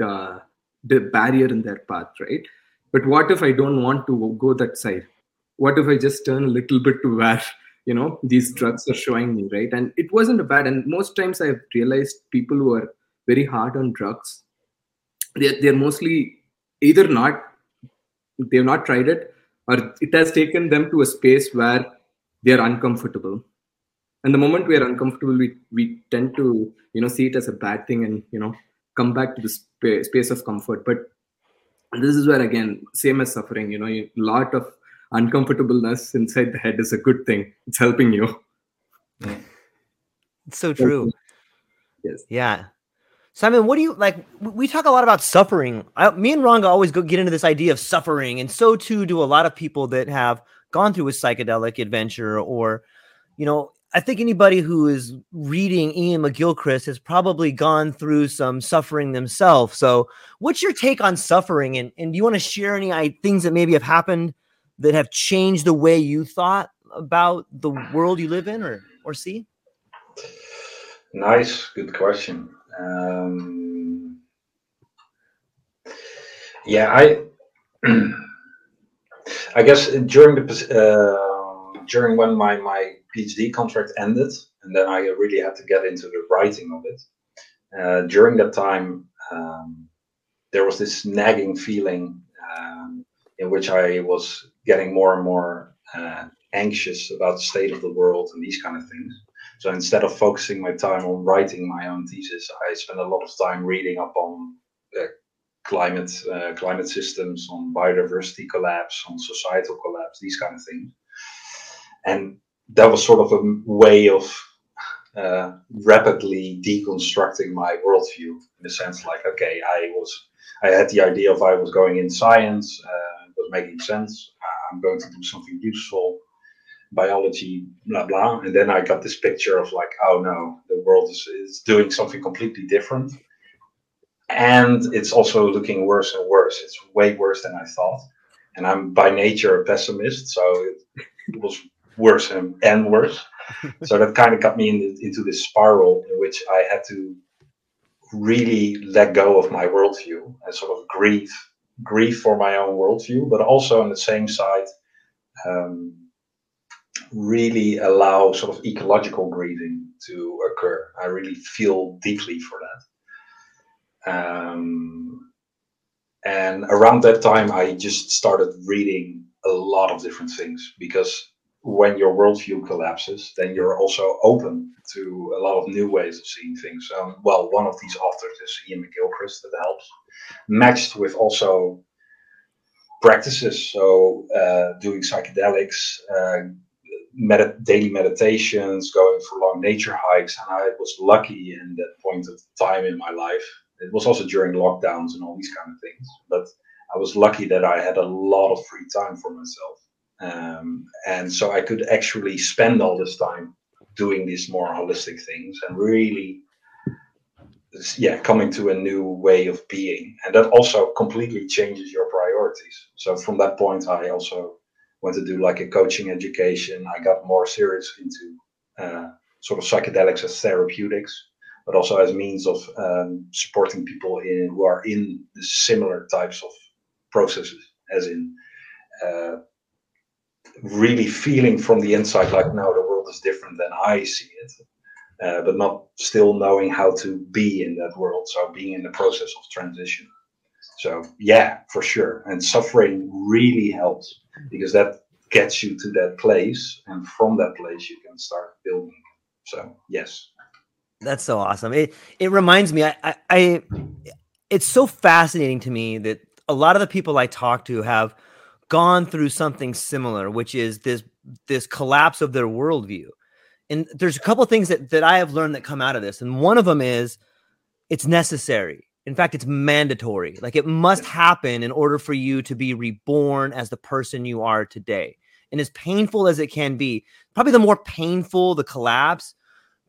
uh, the barrier in their path right? But what if i don't want to go that side? What if i just turn a little bit to where you know these drugs are showing me right? And it wasn't a bad and most times i've realized people who are very hard on drugs they're, they're mostly either not they've not tried it or it has taken them to a space where they're uncomfortable. And the moment we are uncomfortable we we tend to you know see it as a bad thing and you know come back to the spa- space of comfort. But this is where again same as suffering you know a lot of uncomfortableness inside the head is a good thing it's helping you it's so true yes Yeah. Simon, what do you like? We talk a lot about suffering. I, me and Ranga always go get into this idea of suffering, and so too do a lot of people that have gone through a psychedelic adventure. Or, you know, I think anybody who is reading Iain McGilchrist has probably gone through some suffering themselves. So, what's your take on suffering? And, and do you want to share any i- things that maybe have happened that have changed the way you thought about the world you live in or or see? Nice, good question. Um, yeah, I I guess during the uh, during when my my PhD contract ended, and then I really had to get into the writing of it. Uh, during that time, um, there was this nagging feeling um, in which I was getting more and more uh, anxious about the state of the world and these kind of things. So instead of focusing my time on writing my own thesis, I spend a lot of time reading up on uh, climate uh, climate systems, on biodiversity collapse, on societal collapse, these kind of things. And that was sort of a way of uh, rapidly deconstructing my worldview in the sense like, okay, I was, I had the idea of I was going in science, uh, it was making sense. I'm going to do something useful, biology, blah blah. And then I got this picture of like, oh no, the world is, is doing something completely different, and it's also looking worse and worse. It's way worse than I thought. And I'm by nature a pessimist, so it, it was worse and, and worse. so that kind of got me in, into this spiral in which I had to really let go of my worldview and sort of grieve grieve for my own worldview, but also on the same side, um, really allow sort of ecological grieving to occur. I really feel deeply for that. Um, and around that time, I just started reading a lot of different things because when your worldview collapses, then you're also open to a lot of new ways of seeing things. Um, well, one of these authors is Iain McGilchrist that helps, matched with also practices. So uh, doing psychedelics, uh, med- daily meditations, going for long nature hikes, and I was lucky in that point of time in my life. It was also during lockdowns and all these kind of things, but I was lucky that I had a lot of free time for myself um, and so I could actually spend all this time doing these more holistic things and really, yeah, coming to a new way of being. And that also completely changes your priorities. So from that point, I also went to do like a coaching education. I got more serious into uh, sort of psychedelics as therapeutics, but also as means of um, supporting people in who are in similar types of processes, as in uh, really feeling from the inside like no the world is different than i see it uh, but not still knowing how to be in that world so being in the process of transition. So yeah for sure. And suffering really helps because that gets you to that place and from that place you can start building. So yes. That's so awesome. It it reminds me I, I i it's so fascinating to me that a lot of the people i talk to have gone through something similar, which is this this collapse of their worldview. And there's a couple things that that I have learned that come out of this, and one of them is it's necessary. In fact, it's mandatory. Like it must happen in order for you to be reborn as the person you are today. And as painful as it can be, probably the more painful the collapse,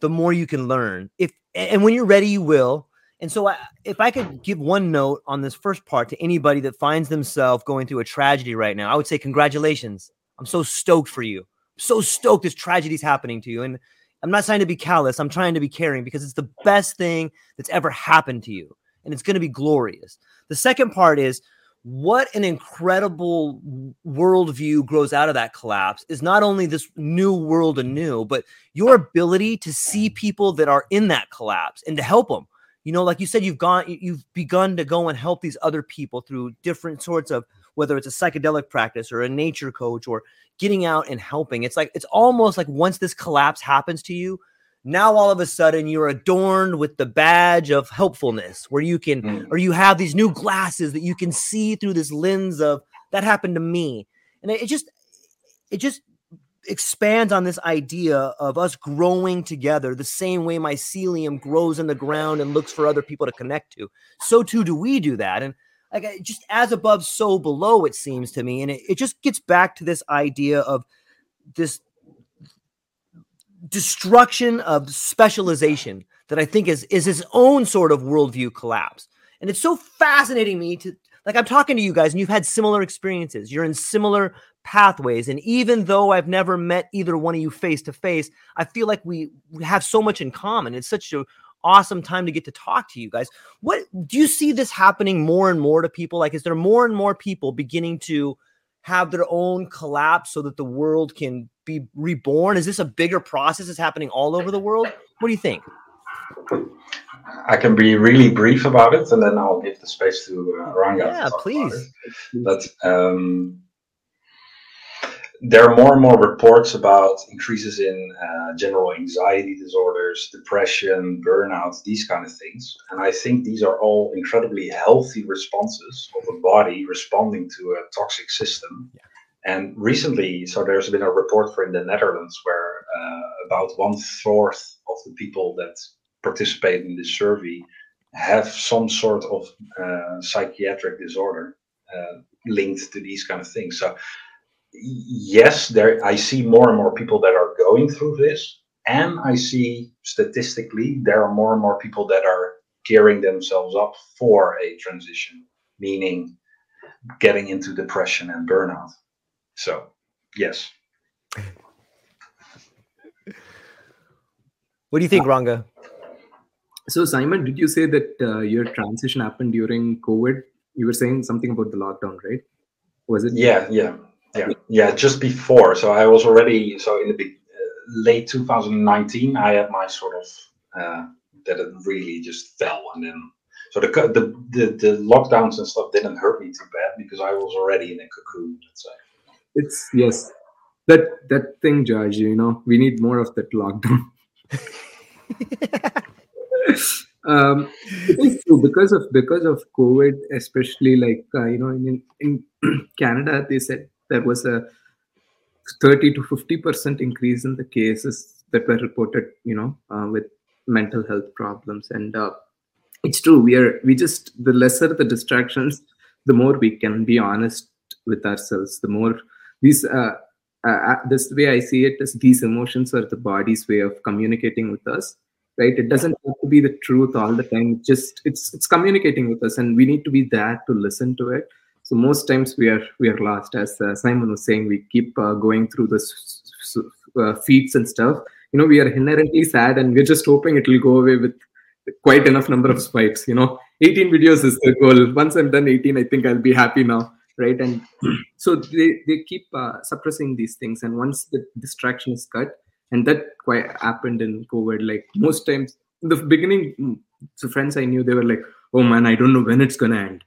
the more you can learn. If and when you're ready, you will. And so, I, if I could give one note on this first part to anybody that finds themselves going through a tragedy right now, I would say, congratulations. I'm so stoked for you. I'm so stoked this tragedy is happening to you. And I'm not trying to be callous, I'm trying to be caring because it's the best thing that's ever happened to you. And it's going to be glorious. The second part is what an incredible worldview grows out of that collapse is not only this new world anew, but your ability to see people that are in that collapse and to help them you know like you said you've gone you've begun to go and help these other people through different sorts of whether it's a psychedelic practice or a nature coach or getting out and helping it's like it's almost like once this collapse happens to you now all of a sudden you're adorned with the badge of helpfulness where you can mm. or you have these new glasses that you can see through this lens of that happened to me and it, it just it just expands on this idea of us growing together the same way mycelium grows in the ground and looks for other people to connect to. So too do we do that. And like just as above, so below, it seems to me. And it, it just gets back to this idea of this destruction of specialization that I think is is his own sort of worldview collapse. And it's so fascinating me to like I'm talking to you guys and you've had similar experiences. You're in similar pathways. And even though I've never met either one of you face to face, I feel like we, we have so much in common. It's such an awesome time to get to talk to you guys. What do you see this happening more and more to people? Like, is there more and more people beginning to have their own collapse so that the world can be reborn? Is this a bigger process that's happening all over the world? What do you think? I can be really brief about it, and then I'll give the space to uh, Ranga. Yeah, please. But um, there are more and more reports about increases in uh, general anxiety disorders, depression, burnout, these kind of things. And I think these are all incredibly healthy responses of the body responding to a toxic system. Yeah. And recently, so there's been a report for in the Netherlands where uh, about one fourth of the people that participate in this survey have some sort of uh, psychiatric disorder uh, linked to these kind of things. So yes, there I see more and more people that are going through this, and I see statistically there are more and more people that are gearing themselves up for a transition, meaning getting into depression and burnout. So, yes. What do you think, Ranga? So, Simon, did you say that uh, your transition happened during COVID? You were saying something about the lockdown, right? Was it? Yeah, yeah yeah. Yeah just before. So i was already so in the big, uh, late 2019 i had my sort of uh, that it really just fell and then so the, the the the lockdowns and stuff didn't hurt me too bad because i was already in a cocoon let's say. It's yes. That that thing george you know we need more of that lockdown. Um it is true because of because of covid especially like uh, you know in in canada they said there was a 30 to 50 percent increase in the cases that were reported you know uh, with mental health problems. And uh, it's true we are we just the lesser the distractions the more we can be honest with ourselves. The more these uh, uh, uh this way i see it is these emotions are the body's way of communicating with us right? It doesn't have to be the truth all the time. Just it's it's communicating with us and we need to be there to listen to it so most times we are we are lost. As uh, simon was saying we keep uh, going through the uh, feeds and stuff. You know we are inherently sad and we're just hoping it will go away with quite enough number of swipes you know. 18 videos is the goal. Once i'm done 18 i think i'll be happy now right? And so they, they keep uh, suppressing these things. And once the distraction is cut and that quite happened in covid like most times in the beginning mm, so friends i knew they were like oh man i don't know when it's gonna end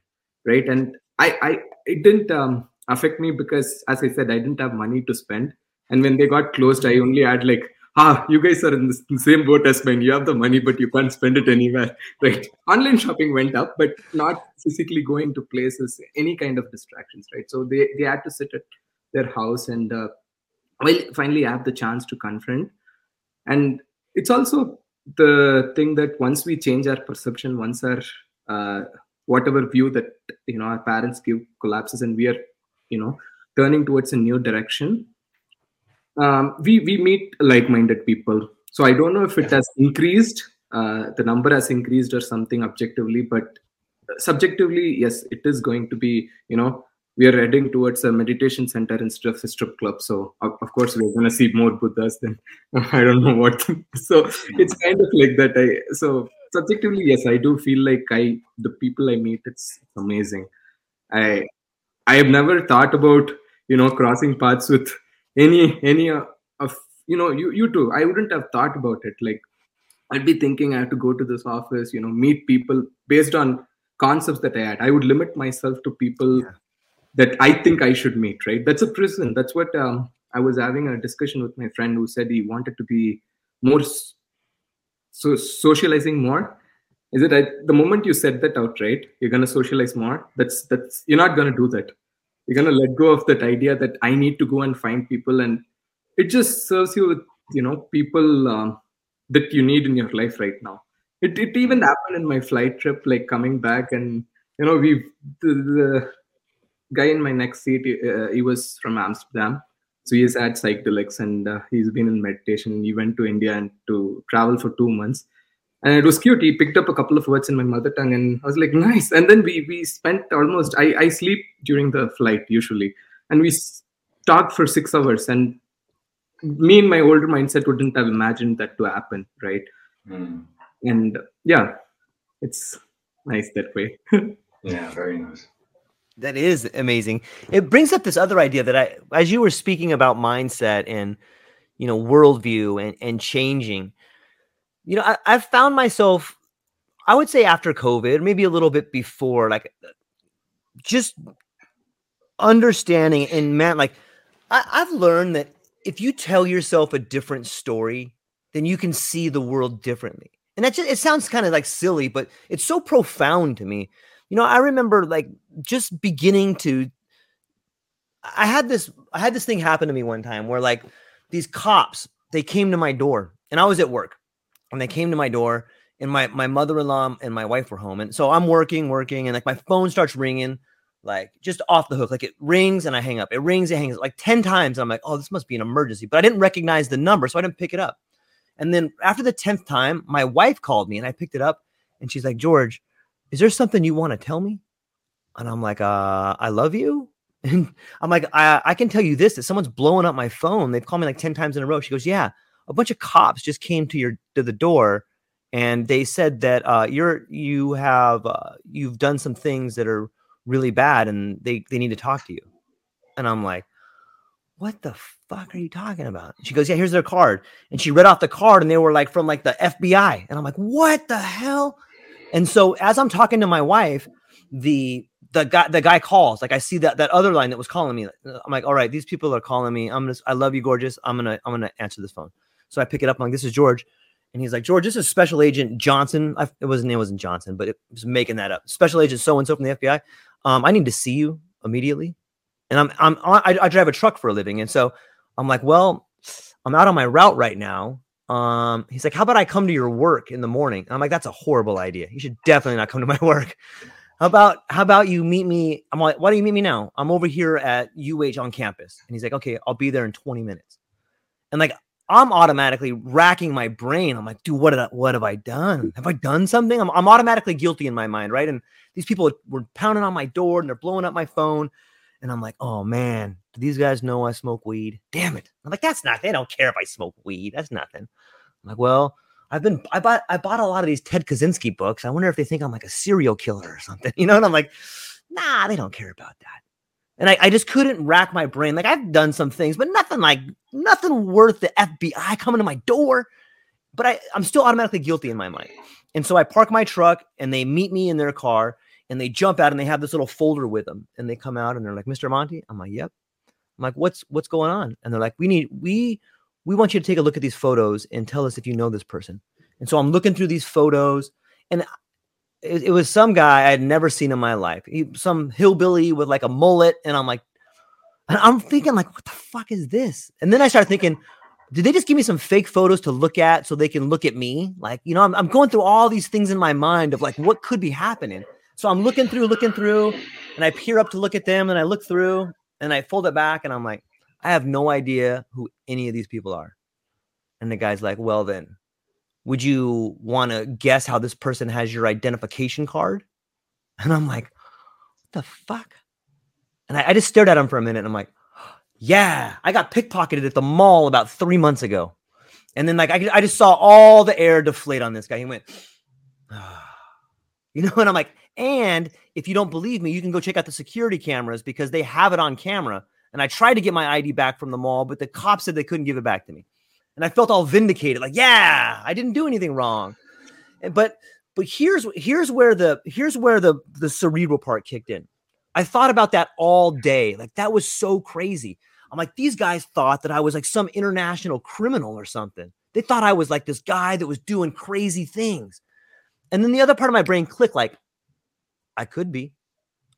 right? And I, I it didn't um, affect me because as I said, I didn't have money to spend. And when they got closed, I only had like, ah, you guys are in the same boat as mine. You have the money, but you can't spend it anywhere. Right. Online shopping went up, but not physically going to places, any kind of distractions, right? So they, they had to sit at their house and uh, well, finally I have the chance to confront. And it's also the thing that once we change our perception, once our uh, whatever view that you know our parents give collapses and we are you know turning towards a new direction um, we we meet like-minded people. So i don't know if it has increased uh, the number has increased or something objectively but subjectively yes it is going to be you know we are heading towards a meditation center instead of a strip club. So of, of course we're going to see more buddhas than i don't know what. So it's kind of like that i so subjectively yes i do feel like i the people i meet it's amazing. I i have never thought about you know crossing paths with any any of you know you you too. I wouldn't have thought about it. Like i'd be thinking i have to go to this office you know meet people based on concepts that i had. I would limit myself to people yeah. that i think i should meet right? That's a prison. That's what um, i was having a discussion with my friend who said he wanted to be more so socializing more. Is it at the moment you said that out right you're going to socialize more that's that's you're not going to do that. You're going to let go of that idea that i need to go and find people and it just serves you with you know people um, that you need in your life right now. It, it even happened in my flight trip like coming back and you know we the, the guy in my next seat uh, he was from amsterdam so he's at psychedelics and uh, he's been in meditation. He went to India and to travel for two months. And it was cute. He picked up a couple of words in my mother tongue and I was like, nice. And then we we spent almost I, I sleep during the flight usually. And we talked for six hours. And me in my older mindset wouldn't have imagined that to happen, right? Mm. And yeah, it's nice that way. yeah, very nice. That is amazing. It brings up this other idea that I, as you were speaking about mindset and, you know, worldview and, and changing, you know, I, I've found myself, I would say after COVID, maybe a little bit before, like just understanding and man, like I, I've learned that if you tell yourself a different story, then you can see the world differently. And that just it sounds kind of like silly, but it's so profound to me. You know, I remember like just beginning to I had this I had this thing happen to me one time where like these cops they came to my door and I was at work and they came to my door and my my mother-in-law and my wife were home and so I'm working working and like my phone starts ringing like just off the hook like it rings and I hang up it rings it hangs like 10 times I'm like oh this must be an emergency but I didn't recognize the number so I didn't pick it up and then after the 10th time my wife called me and I picked it up and she's like George is there something you want to tell me and I'm like uh I love you and I'm like, I, I can tell you this that someone's blowing up my phone. They've called me like 10 times in a row. She goes, Yeah, a bunch of cops just came to your to the door and they said that uh, you're you have uh, you've done some things that are really bad and they they need to talk to you. And I'm like, what the fuck are you talking about? She goes, yeah, here's their card. And she read off the card and they were like from like the FBI. And I'm like, what the hell? And so as I'm talking to my wife, the the guy the guy calls like i see that that other line that was calling me i'm like all right these people are calling me. I'm gonna i love you gorgeous. I'm gonna i'm gonna answer this phone. So i pick it up i'm like this is george. And he's like george this is special agent johnson. I, it wasn't it wasn't johnson but it was making that up. Special agent so and so from the fbi um i need to see you immediately. And i'm i'm I, I drive a truck for a living. And so i'm like well i'm out on my route right now um he's like how about i come to your work in the morning and i'm like that's a horrible idea you should definitely not come to my work how about how about you meet me? I'm like, why do you meet me now? I'm over here at UH on campus. And he's like, okay, I'll be there in 20 minutes. And like I'm automatically racking my brain. I'm like, dude, what did I, what have I done? Have I done something? I'm, I'm automatically guilty in my mind, right? And these people were pounding on my door and they're blowing up my phone. And I'm like, oh man, do these guys know I smoke weed? Damn it. I'm like, that's not, they don't care if I smoke weed. That's nothing. I'm like, well, I've been I bought I bought a lot of these Ted Kaczynski books. I wonder if they think I'm like a serial killer or something, you know? And I'm like, nah, they don't care about that. And I, I just couldn't rack my brain. Like I've done some things, but nothing like nothing worth the FBI coming to my door. But I, I'm still automatically guilty in my mind. And so I park my truck and they meet me in their car and they jump out and they have this little folder with them. And they come out and they're like, Mr. Monty? I'm like, Yep. I'm like, what's what's going on? And they're like, We need we we want you to take a look at these photos and tell us if you know this person. And so I'm looking through these photos, and it, it was some guy I had never seen in my life. He, some hillbilly with like a mullet, and I'm like, and I'm thinking like, what the fuck is this? And then I start thinking, did they just give me some fake photos to look at so they can look at me? Like, you know, I'm, I'm going through all these things in my mind of like what could be happening. So I'm looking through, looking through, and I peer up to look at them, and I look through, and I fold it back, and I'm like, I have no idea who any of these people are. And the guy's like, Well, then, would you want to guess how this person has your identification card? And I'm like, What the fuck? And I, I just stared at him for a minute. And I'm like, Yeah, I got pickpocketed at the mall about three months ago. And then, like, I, I just saw all the air deflate on this guy. He went, You know, and I'm like, and if you don't believe me, you can go check out the security cameras because they have it on camera and I tried to get my ID back from the mall, but the cops said they couldn't give it back to me. And I felt all vindicated, like, yeah, I didn't do anything wrong. But but here's here's where the here's where the the cerebral part kicked in. I thought about that all day. Like that was so crazy. I'm like, these guys thought that I was like some international criminal or something. They thought I was like this guy that was doing crazy things. And then the other part of my brain clicked, like, I could be.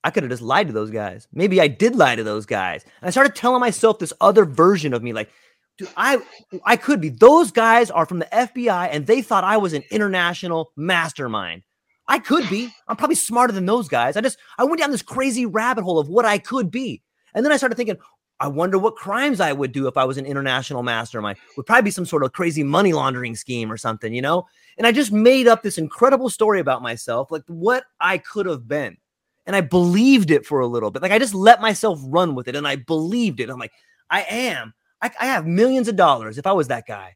I could have just lied to those guys. Maybe I did lie to those guys. And I started telling myself this other version of me, like, dude, I I could be. Those guys are from the FBI and they thought I was an international mastermind. I could be. I'm probably smarter than those guys. I just I went down this crazy rabbit hole of what I could be. And then I started thinking, I wonder what crimes I would do if I was an international mastermind. Would probably be some sort of crazy money laundering scheme or something, you know? And I just made up this incredible story about myself, like what I could have been and I believed it for a little bit. Like I just let myself run with it and I believed it. I'm like, I am. I, I have millions of dollars if I was that guy.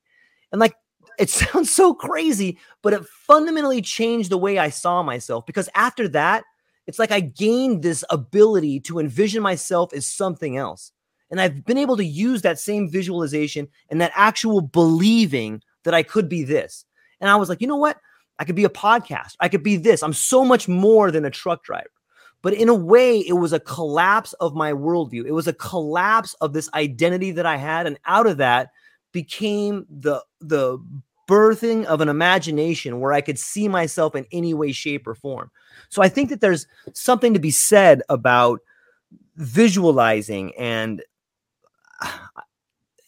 And like, it sounds so crazy, but it fundamentally changed the way I saw myself because after that, it's like I gained this ability to envision myself as something else. And I've been able to use that same visualization and that actual believing that I could be this. And I was like, you know what? I could be a podcast. I could be this. I'm so much more than a truck driver. but in a way, it was a collapse of my worldview. It was a collapse of this identity that I had, and out of that became the the birthing of an imagination where I could see myself in any way, shape, or form. So I think that there's something to be said about visualizing and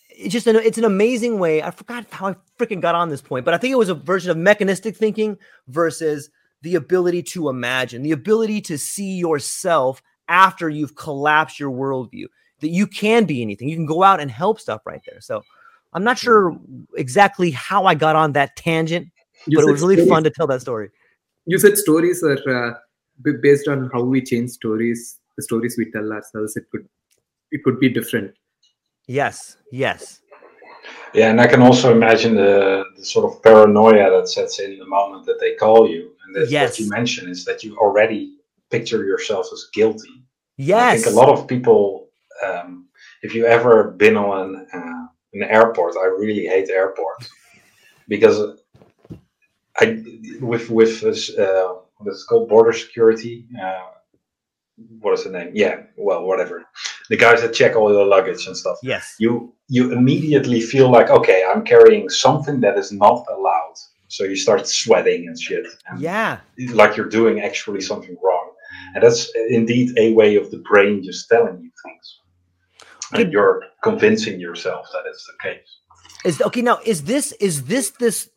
it's just an, it's an amazing way. I forgot how I freaking got on this point, but I think it was a version of mechanistic thinking versus the ability to imagine, the ability to see yourself after you've collapsed your worldview, that you can be anything. You can go out and help stuff right there. So I'm not sure exactly how I got on that tangent, you but it was really stories, fun to tell that story. You said stories are uh, based on how we change stories, the stories we tell ourselves. It could it could be different. Yes. Yes. Yeah, and I can also imagine the, the sort of paranoia that sets in the moment that they call you. And that's yes. what you mentioned is that you already picture yourself as guilty. Yes. I think a lot of people, um, if you ever been on an, uh, an airport, I really hate airports because I with with uh, what's called border security. Uh, what is the name? Yeah, well, whatever. The guys that check all your luggage and stuff. Yes. You you immediately feel like, okay, I'm carrying something that is not allowed. So you start sweating and shit. And yeah. Like you're doing actually something wrong. And that's indeed a way of the brain just telling you things. And you're convincing yourself that it's the case. Is okay now is this is this this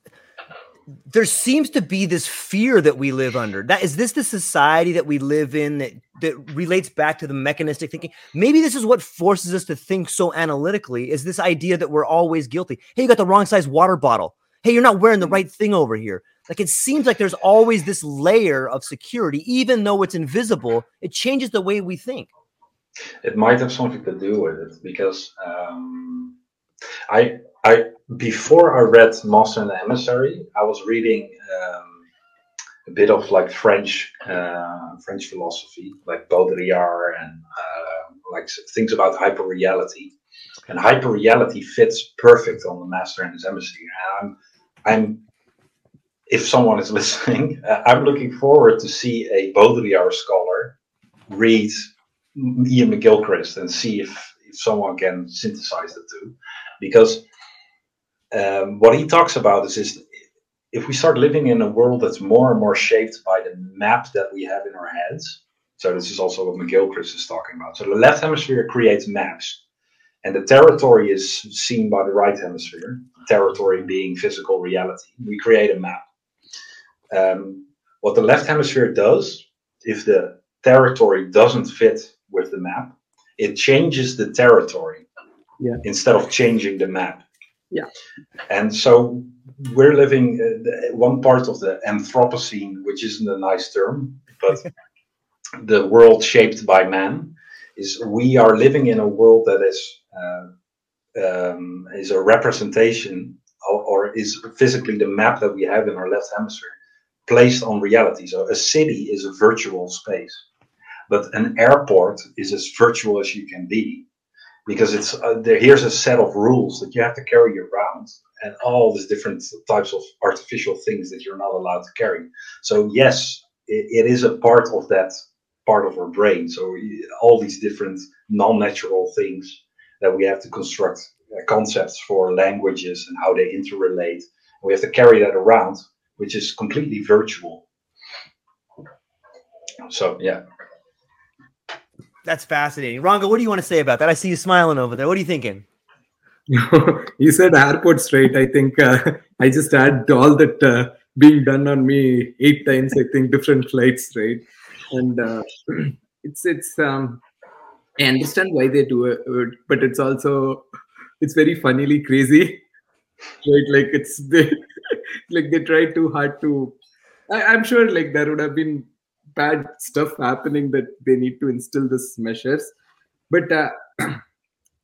there seems to be this fear that we live under. That is this the society that we live in that that relates back to the mechanistic thinking. Maybe this is what forces us to think so analytically. Is this idea that we're always guilty? Hey, you got the wrong size water bottle. Hey, you're not wearing the right thing over here. Like it seems like there's always this layer of security, even though it's invisible. It changes the way we think. It might have something to do with it because um, I I before I read Master and the Emissary, I was reading um, a bit of like French uh, French philosophy, like Baudrillard and uh, like things about hyperreality. And hyperreality fits perfect on the Master and his Emissary. And I'm, I'm, if someone is listening, uh, I'm looking forward to see a Baudrillard scholar read Iain McGilchrist and see if, if someone can synthesize the two, because um, what he talks about is, is if we start living in a world that's more and more shaped by the map that we have in our heads. So this is also what McGilchrist is talking about. So the left hemisphere creates maps, and the territory is seen by the right hemisphere. Territory being physical reality. We create a map. Um, what the left hemisphere does, if the territory doesn't fit with the map, it changes the territory yeah. instead of changing the map. Yeah. And so we're living uh, the, one part of the Anthropocene, which isn't a nice term, but the world shaped by man is we are living in a world that is uh, um, is a representation or, or, is physically the map that we have in our left hemisphere placed on reality. So a city is a virtual space, but an airport is as virtual as you can be because it's uh, there, here's a set of rules that you have to carry around and all these different types of artificial things that you're not allowed to carry. So yes it, it is a part of that part of our brain. So all these different non-natural things that we have to construct uh, concepts for languages and how they interrelate. We have to carry that around which is completely virtual. So yeah that's fascinating. Ranga, what do you want to say about that? I see you smiling over there. What are you thinking? you said airports, right? I think uh, I just had all that uh, being done on me eight times. I think different flights, right? And uh, it's it's um, I understand why they do it, but it's also it's very funnily crazy, right? Like it's they like they try too hard to. I, I'm sure like there would have been bad stuff happening that they need to instill this measures. But uh,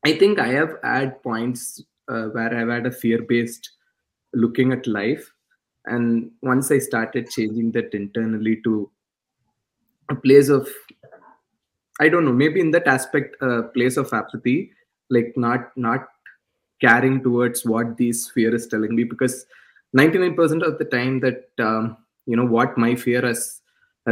i think i have had points uh, where i've had a fear based looking at life. And once i started changing that internally to a place of i don't know maybe in that aspect a place of apathy like not not caring towards what these fear is telling me. Because 99% of the time that um, you know what my fear has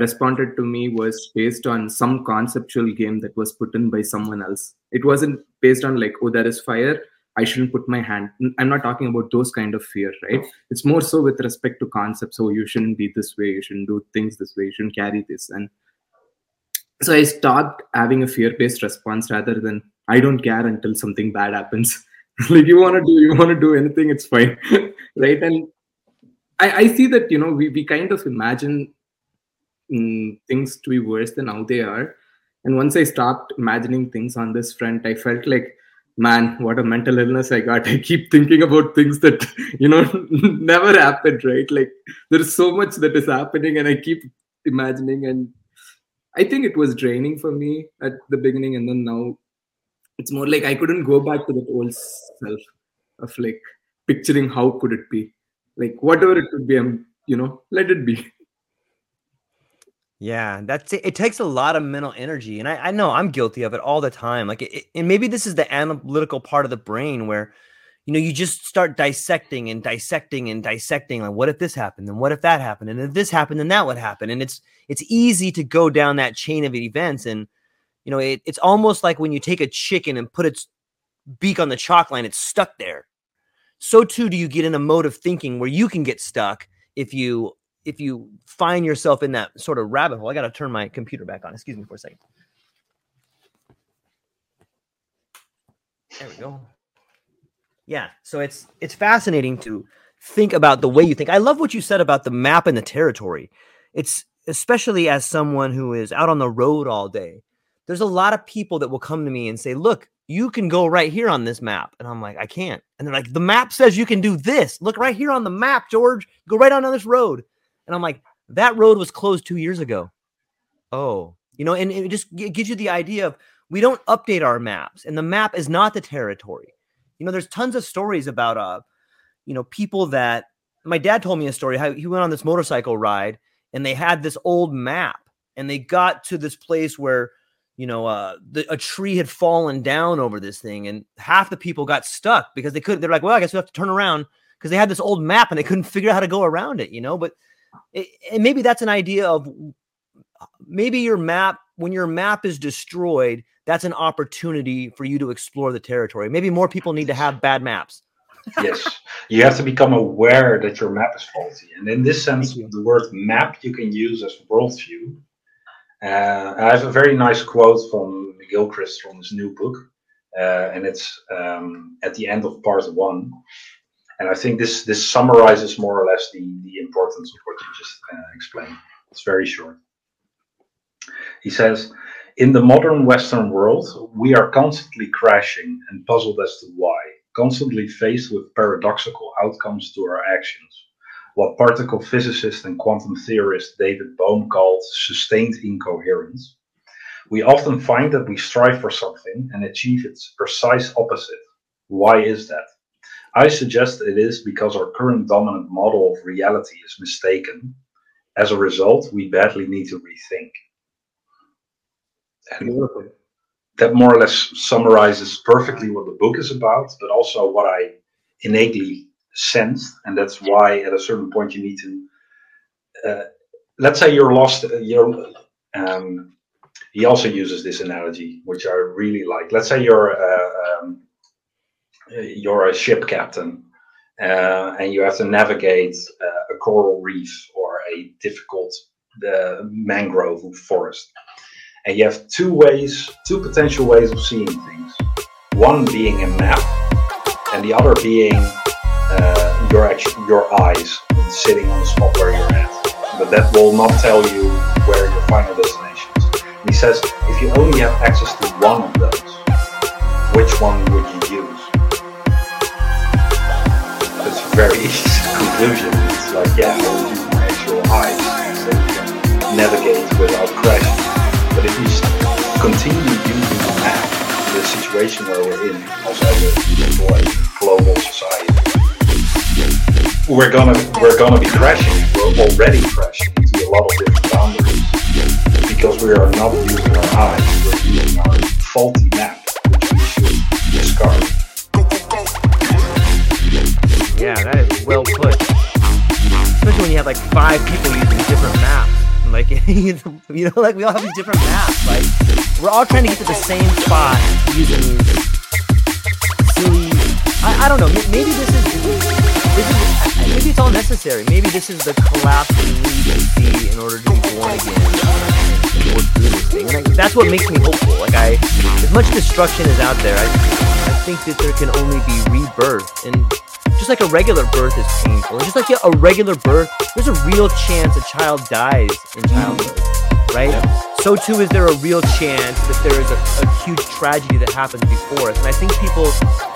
responded to me was based on some conceptual game that was put in by someone else. It wasn't based on like, oh, there is fire. I shouldn't put my hand. I'm not talking about those kind of fear, right? Oh. It's more so with respect to concepts. Oh, you shouldn't be this way. You shouldn't do things this way. You shouldn't carry this. And so I stopped having a fear-based response rather than I don't care until something bad happens. like you want to do, you want to do anything, it's fine, right? And I, I see that you know we we kind of imagine mm, things to be worse than how they are. And once I stopped imagining things on this front, I felt like, man, what a mental illness I got. I keep thinking about things that, you know, never happened, right? Like there's so much that is happening and I keep imagining. And I think it was draining for me at the beginning. And then now it's more like I couldn't go back to that old self of like picturing how could it be. Like whatever it could be, I'm, you know, let it be. Yeah, that's it. It takes a lot of mental energy, and I, I know I'm guilty of it all the time. Like, it, and maybe this is the analytical part of the brain where, you know, you just start dissecting and dissecting and dissecting. Like, what if this happened? And what if that happened? And if this happened, then that would happen. And it's it's easy to go down that chain of events. And you know, it, it's almost like when you take a chicken and put its beak on the chalk line, it's stuck there. So too do you get in a mode of thinking where you can get stuck if you if you find yourself in that sort of rabbit hole, I got to turn my computer back on. Excuse me for a second. There we go. Yeah, so it's it's fascinating to think about the way you think. I love what you said about the map and the territory. It's especially as someone who is out on the road all day. There's a lot of people that will come to me and say, "Look, you can go right here on this map." And I'm like, "I can't." And they're like, "The map says you can do this. Look right here on the map, George. Go right on this road." And I'm like, that road was closed two years ago. Oh, you know, and it just gives you the idea of we don't update our maps, and the map is not the territory. You know, there's tons of stories about uh, you know, people that my dad told me a story how he went on this motorcycle ride and they had this old map and they got to this place where you know uh the, a tree had fallen down over this thing and half the people got stuck because they couldn't they're like well i guess we have to turn around because they had this old map and they couldn't figure out how to go around it you know but and maybe that's an idea of maybe your map when your map is destroyed that's an opportunity for you to explore the territory. Maybe more people need to have bad maps. Yes. You have to become aware that your map is faulty. And in this sense the word map you can use as worldview uh, i have a very nice quote from gilchrist from his new book uh, and it's um, at the end of part one and I think this this summarizes more or less the the importance of what you just uh, explained. It's very short. He says, in the modern Western world, we are constantly crashing and puzzled as to why, constantly faced with paradoxical outcomes to our actions. What particle physicist and quantum theorist David Bohm called sustained incoherence. We often find that we strive for something and achieve its precise opposite. Why is that? I suggest it is because our current dominant model of reality is mistaken. As a result, we badly need to rethink. And that more or less summarizes perfectly what the book is about, but also what I innately sensed. And that's why at a certain point you need to, uh, let's say you're lost, uh, you're, um, he also uses this analogy, which I really like. Let's say you're uh, um, you're a ship captain uh, and you have to navigate uh, a coral reef or a difficult uh, mangrove forest. And you have two ways, two potential ways of seeing things. One being a map, and the other being uh, your your eyes sitting on the spot where you're at. But that will not tell you where your final destination is. He says if you only have access to one of those, which one would you use? Very easy conclusion. It's like, yeah, we'll use actual eyes so we can navigate without crashing. But if you continue using the map, the situation where we're in, also a global society, we're gonna we're gonna be crashing. We're already crashing into a lot of different boundaries because we are not using our eyes. We're using our faulty Yeah, that is well put. Especially when you have like five people using different maps. Like you know like we all have these different maps. Like we're all trying to get to the same spot using silly I, I don't know. Maybe this is this is maybe it's all necessary. Maybe this is the collapse we need to see in order to be born again. And that's what makes me hopeful. Like I as much destruction is out there I, I think that there can only be rebirth and just like a regular birth is painful, just like a regular birth, there's a real chance a child dies in childbirth, right? Yeah. So too is there a real chance that there is a, a, huge tragedy that happens before us. And I think people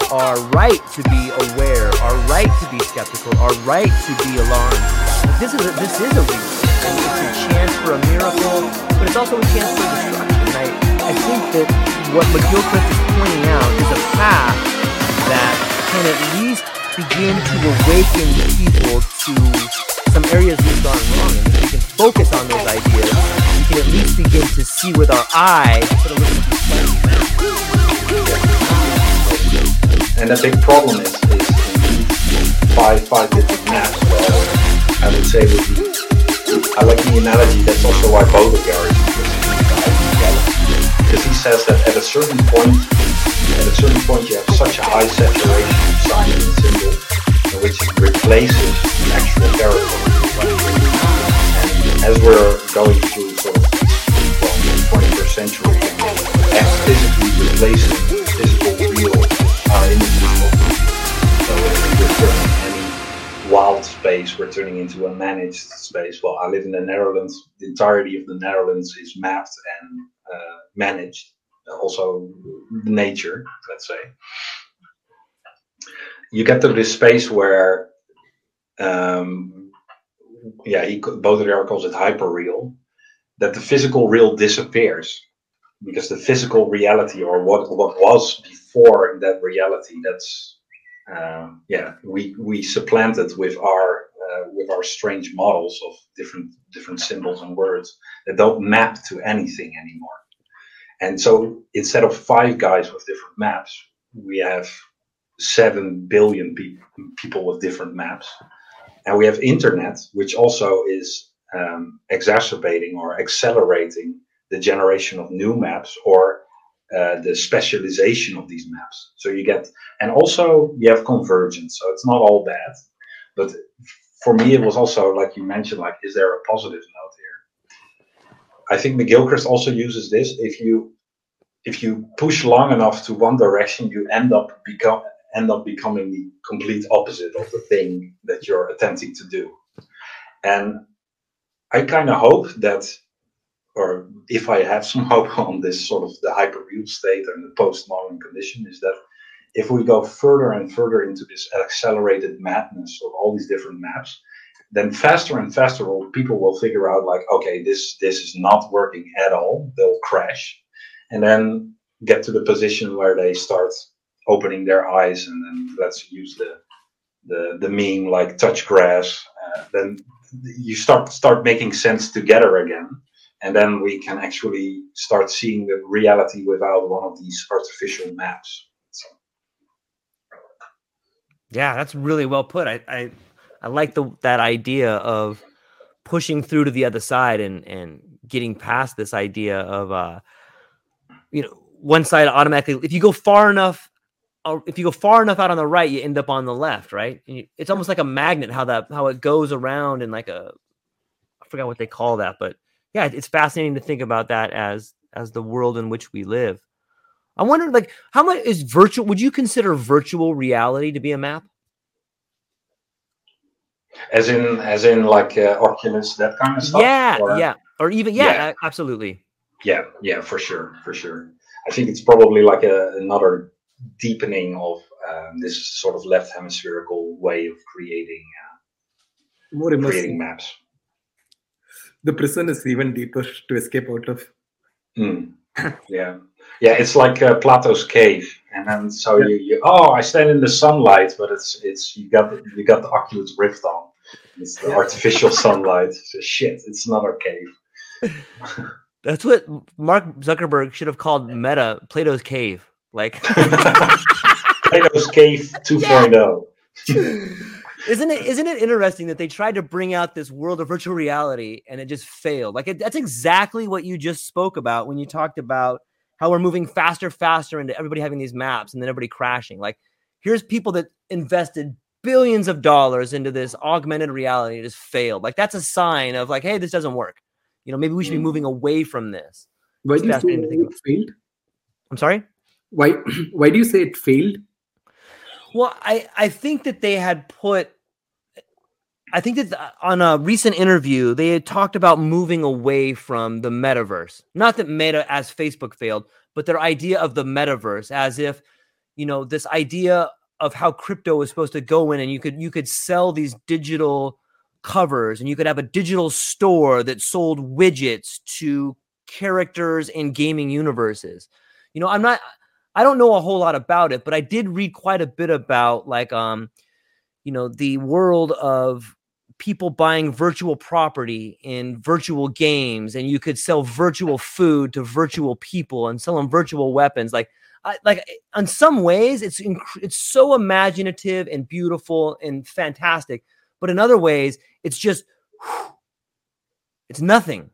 are right to be aware, are right to be skeptical, are right to be alarmed. But this is a, this is a reason. It's a chance for a miracle, but it's also a chance for destruction. And I, I think that what McGilchrist is pointing out is a path that can at least begin to awaken people to some areas we've gone wrong. And if we can focus on those ideas, we can at least begin to see with our eyes. And the big problem is, is five five different maps. Well, I would say would be. I like the analogy. That's also why Baudrillard is because he says that at a certain point, at a certain point, you have such a high saturation of sign and symbol, which replaces the actual character. As we're going through sort of the 21st century, as physically replacing physical real uh, images So we're turning any wild space, we're turning into a managed space. Well, I live in the Netherlands. The entirety of the Netherlands is mapped and uh, managed, also nature, let's say. You get to this space where, um, yeah, he Baudrillard calls it hyperreal, that the physical real disappears because the physical reality or what what was before that reality that's uh, yeah we we supplant it with our uh, with our strange models of different different symbols and words that don't map to anything anymore and so instead of five guys with different maps, we have seven billion pe- people with different maps. And we have internet, which also is um, exacerbating or accelerating the generation of new maps or uh, the specialization of these maps. So you get, and also you have convergence. So it's not all bad. But for me, it was also like you mentioned, like, is there a positive note? I think McGilchrist also uses this. If you if you push long enough to one direction, you end up become end up becoming the complete opposite of the thing that you're attempting to do. And I kind of hope that, or if I have some hope on this sort of the hyperreal state and the postmodern condition, is that if we go further and further into this accelerated madness of all these different maps, then faster and faster people will figure out like okay this this is not working at all. They'll crash and then get to the position where they start opening their eyes and then let's use the the the meme like touch grass. Uh, then you start start making sense together again. And then we can actually start seeing the reality without one of these artificial maps. So. yeah that's really well put. I i I like the that idea of pushing through to the other side and and getting past this idea of uh you know one side automatically if you go far enough uh, if you go far enough out on the right you end up on the left right? You, it's almost like a magnet how that how it goes around in like a i forgot what they call that but yeah it's fascinating to think about that as as the world in which we live. I wonder like how much is virtual would you consider virtual reality to be a map as in as in like uh, oculus that kind of stuff yeah or? yeah. Or even yeah, yeah. absolutely. Yeah yeah for sure for sure. I think it's probably like a, another deepening of um, this sort of left hemispherical way of creating uh, More creating maps. The prison is even deeper to escape out of. Mm. yeah. Yeah it's like uh, plato's cave and then so yeah. you, you oh i stand in the sunlight but it's it's you got you got the oculus rift on it's the artificial sunlight. So shit, it's not our cave. That's what Mark Zuckerberg should have called Meta Plato's Cave. Like Plato's Cave 2.0. isn't it isn't it interesting that they tried to bring out this world of virtual reality and it just failed like it, that's exactly what you just spoke about when you talked about how we're moving faster faster into everybody having these maps and then everybody crashing like here's people that invested billions of dollars into this augmented reality it just failed like that's a sign of like hey this doesn't work you know maybe we should be mm. moving away from this Why do you say it failed? i'm sorry Why why do you say it failed? Well, I I think that they had put. I think that on a recent interview they had talked about moving away from the metaverse. Not that Meta as Facebook failed, but their idea of the metaverse as if, you know, this idea of how crypto was supposed to go in and you could you could sell these digital covers and you could have a digital store that sold widgets to characters in gaming universes. You know, I'm not I don't know a whole lot about it, but I did read quite a bit about like um you know the world of people buying virtual property in virtual games and you could sell virtual food to virtual people and sell them virtual weapons like I, like in some ways it's inc- it's so imaginative and beautiful and fantastic but in other ways it's just it's nothing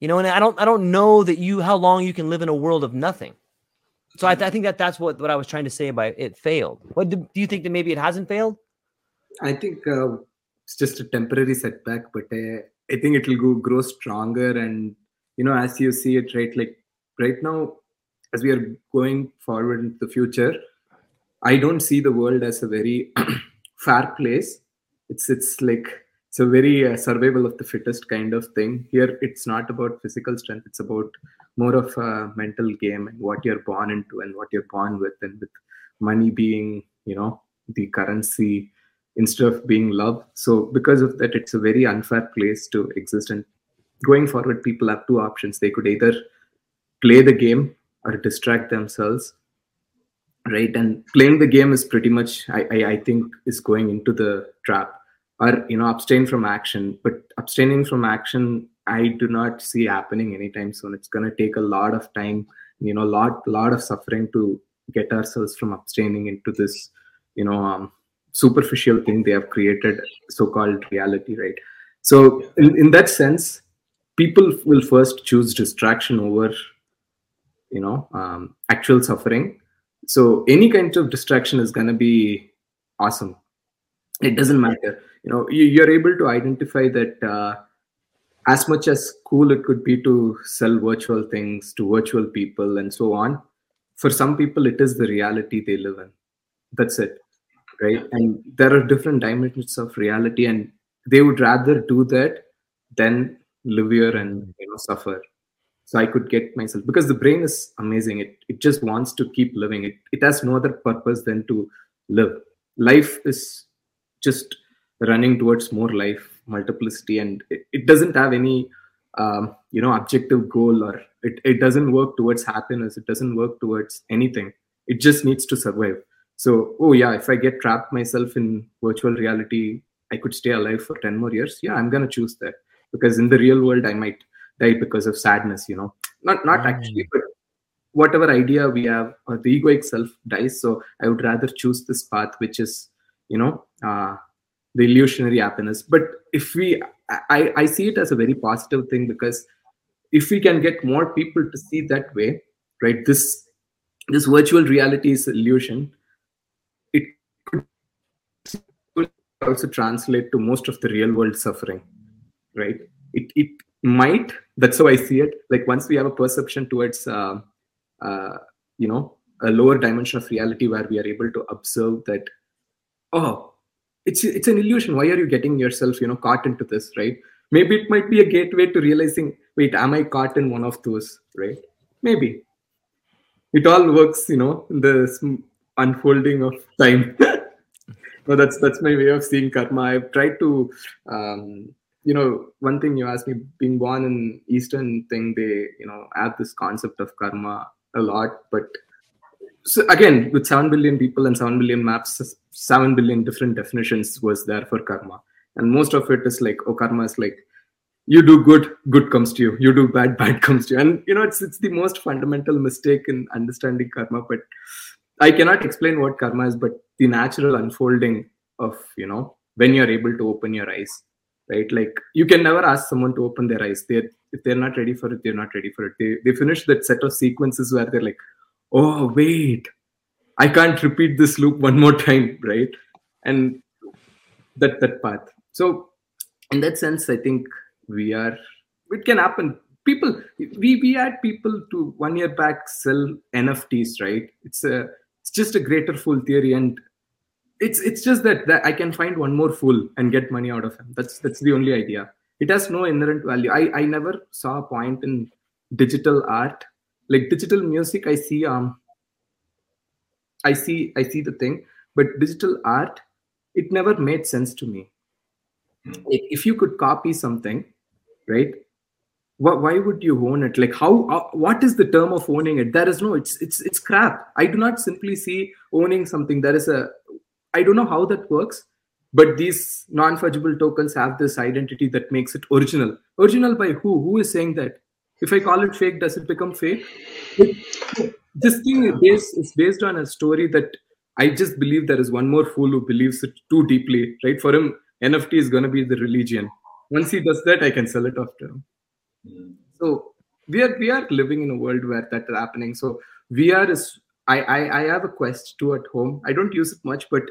you know and i don't i don't know that you how long you can live in a world of nothing so I, th- I think that that's what, what I was trying to say by it failed. What do, do you think that maybe it hasn't failed? I think uh, it's just a temporary setback, but uh, I think it will go grow stronger. And you know, as you see it, right, like right now, as we are going forward into the future, I don't see the world as a very fair place. It's it's like it's a very uh, survival of the fittest kind of thing. Here, it's not about physical strength; it's about more of a mental game and what you're born into and what you're born with, and with money being, you know, the currency instead of being love. So because of that, it's a very unfair place to exist. And going forward, people have two options. They could either play the game or distract themselves. Right. And playing the game is pretty much I, I, I think is going into the trap. Or, you know, abstain from action. But abstaining from action, I do not see happening anytime soon. It's gonna take a lot of time, you know, a lot lot of suffering to get ourselves from abstaining into this, you know, um, superficial thing they have created so-called reality right? So in, in that sense people will first choose distraction over you know um, actual suffering. So any kind of distraction is going to be awesome. It doesn't matter. You know you, you're able to identify that uh, as much as cool it could be to sell virtual things to virtual people and so on for some people it is the reality they live in. That's it right? And there are different dimensions of reality and they would rather do that than live here and you know suffer. So i could get myself because the brain is amazing. It it just wants to keep living. It it has no other purpose than to live. Life is just running towards more life multiplicity and it, it doesn't have any um, you know objective goal or it, it doesn't work towards happiness. It doesn't work towards anything. It just needs to survive so oh yeah if i get trapped myself in virtual reality i could stay alive for 10 more years. Yeah i'm gonna choose that. Because in the real world i might die because of sadness you know. Not not actually but whatever idea we have or the egoic self dies. So i would rather choose this path which is you know uh, the illusionary happiness. But if we I, I see it as a very positive thing because if we can get more people to see that way right this this virtual reality is illusion it could also translate to most of the real world suffering right? It, it might that's how i see it. Like once we have a perception towards uh, uh, you know a lower dimension of reality where we are able to observe that oh it's it's an illusion. Why are you getting yourself you know caught into this right? Maybe it might be a gateway to realizing wait am i caught in one of those right? Maybe. It all works you know in the unfolding of time no that's that's my way of seeing karma. I've tried to um, you know one thing you asked me being born in eastern thing they you know have this concept of karma a lot but so again with 7 billion people and 7 billion maps 7 billion different definitions was there for karma. And most of it is like oh karma is like you do good good comes to you. You do bad bad comes to you. And you know it's it's the most fundamental mistake in understanding karma but i cannot explain what karma is but the natural unfolding of you know when you're able to open your eyes right? Like you can never ask someone to open their eyes. They're if they're not ready for it they're not ready for it. They, they finish that set of sequences where they're like oh wait i can't repeat this loop one more time right? And that that path. So in that sense i think we are it can happen. People we we had people to one year back sell nfts right? It's a it's just a greater fool theory and it's it's just that, that i can find one more fool and get money out of him. That's that's the only idea. It has no inherent value. I i never saw a point in digital art. Like digital music i see um i see i see the thing but digital art it never made sense to me. Like if you could copy something right why, why would you own it? Like how uh, what is the term of owning it? There is no it's it's it's crap. I do not simply see owning something. There is a i don't know how that works but these non-fungible tokens have this identity that makes it original. Original by who? Who is saying that? If i call it fake does it become fake? This thing is based, is based on a story that i just believe there is one more fool who believes it too deeply right? For him nft is going to be the religion. Once he does that i can sell it after him. Mm. so we are we are living in a world where that is happening. So vr is I, I i have a quest 2 at home. I don't use it much but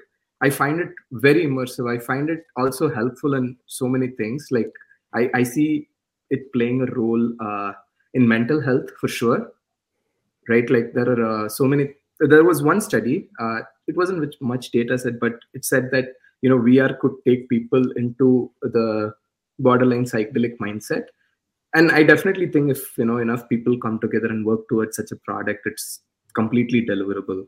I find it very immersive. I find it also helpful in so many things. Like I, I see it playing a role uh, in mental health for sure, right? Like there are uh, so many. There was one study. Uh, it wasn't much data set, but it said that you know VR could take people into the borderline psychedelic mindset. And I definitely think if you know enough people come together and work towards such a product, it's completely deliverable,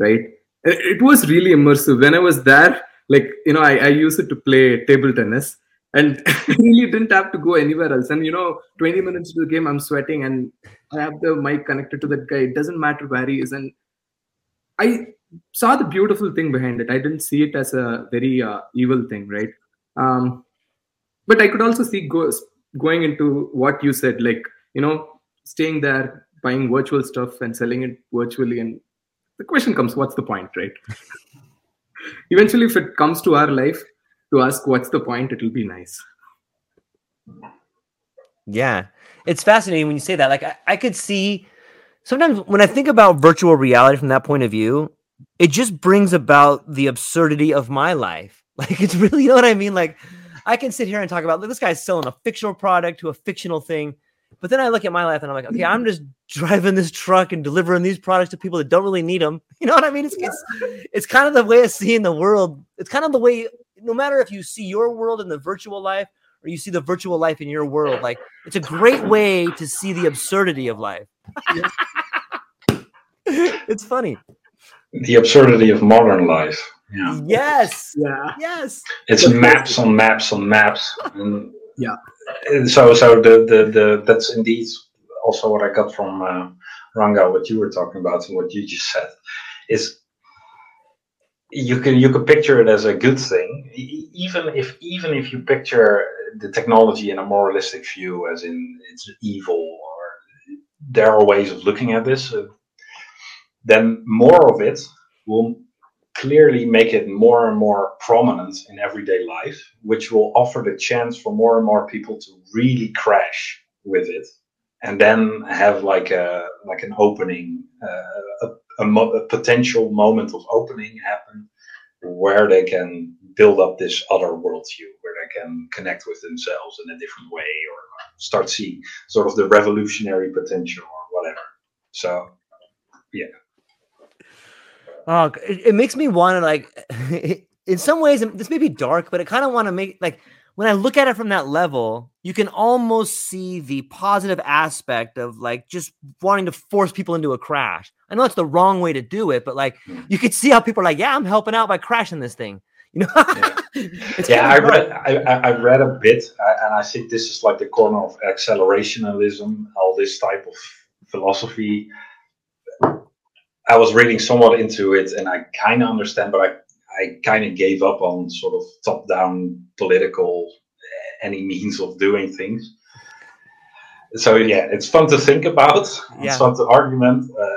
right? It was really immersive. When i was there like you know i, I used it to play table tennis and really didn't have to go anywhere else. And you know 20 minutes into the game i'm sweating and i have the mic connected to that guy. It doesn't matter where he is. And i saw the beautiful thing behind it. I didn't see it as a very uh, evil thing right? Um, but i could also see go, going into what you said like you know staying there buying virtual stuff and selling it virtually and the question comes what's the point right? Eventually if it comes to our life to ask what's the point it'll be nice. Yeah. It's fascinating when you say that. Like I, I could see sometimes when i think about virtual reality from that point of view it just brings about the absurdity of my life. Like it's really you know what i mean? Like i can sit here and talk about this guy's selling a fictional product to a fictional thing but then I look at my life and I'm like, okay, I'm just driving this truck and delivering these products to people that don't really need them. You know what I mean? It's, it's, it's kind of the way of seeing the world. It's kind of the way, no matter if you see your world in the virtual life or you see the virtual life in your world, like it's a great way to see the absurdity of life. it's funny. The absurdity of modern life. Yeah. Yes. Yeah. Yes. It's maps on maps on maps. And yeah so so the, the the that's indeed also what I got from uh, Ranga, what you were talking about and what you just said is you can you can picture it as a good thing. Even if even if you picture the technology in a moralistic view as in it's evil or there are ways of looking at this uh, then more of it will clearly make it more and more prominent in everyday life, which will offer the chance for more and more people to really crash with it, and then have like a like an opening, uh, a, a, mo- a potential moment of opening happen, where they can build up this other worldview, where they can connect with themselves in a different way, or start seeing sort of the revolutionary potential or whatever. So, yeah. Oh, it, it makes me want to like. in some ways, this may be dark, but I kind of want to make like when I look at it from that level, you can almost see the positive aspect of like just wanting to force people into a crash. I know it's the wrong way to do it, but like hmm. you could see how people are like, yeah, I'm helping out by crashing this thing. You know? yeah, yeah I read I, I read a bit, and I think this is like the corner of accelerationism, all this type of philosophy I was reading somewhat into it, and I kind of understand, but I I kind of gave up on sort of top down political eh, any means of doing things. So yeah, it's fun to think about. Yeah. It's fun to argument. Uh,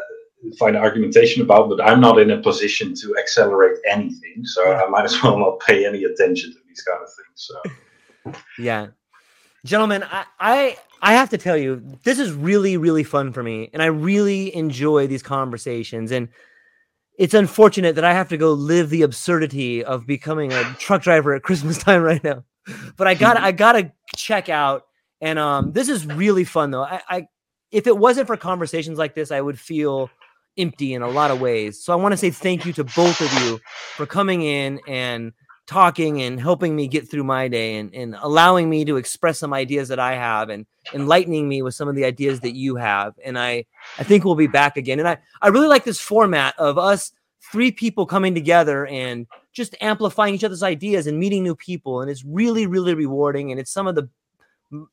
find argumentation about, but I'm not in a position to accelerate anything, so I might as well not pay any attention to these kind of things. So, yeah, gentlemen, I, I I have to tell you, this is really really fun for me, and I really enjoy these conversations. And it's unfortunate that I have to go live the absurdity of becoming a truck driver at Christmas time right now. But I got I gotta check out, and um, this is really fun though. I, I if it wasn't for conversations like this, I would feel empty in a lot of ways. So I want to say thank you to both of you for coming in and talking and helping me get through my day and, and allowing me to express some ideas that I have and enlightening me with some of the ideas that you have. And I, I think we'll be back again. And I, I really like this format of us three people coming together and just amplifying each other's ideas and meeting new people. And it's really, really rewarding. And it's some of the,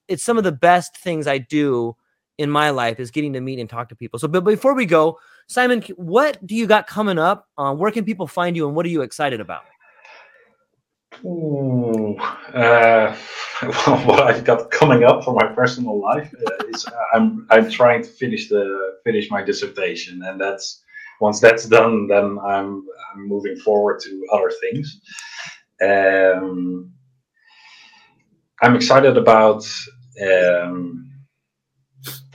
it's some of the best things I do in my life is getting to meet and talk to people. So, but before we go, Simon, what do you got coming up? Uh, where can people find you and what are you excited about? Ooh, uh, well, what I've got coming up for my personal life uh, is uh, I'm I'm trying to finish the finish my dissertation, and that's once that's done, then I'm I'm moving forward to other things. Um, I'm excited about. Um,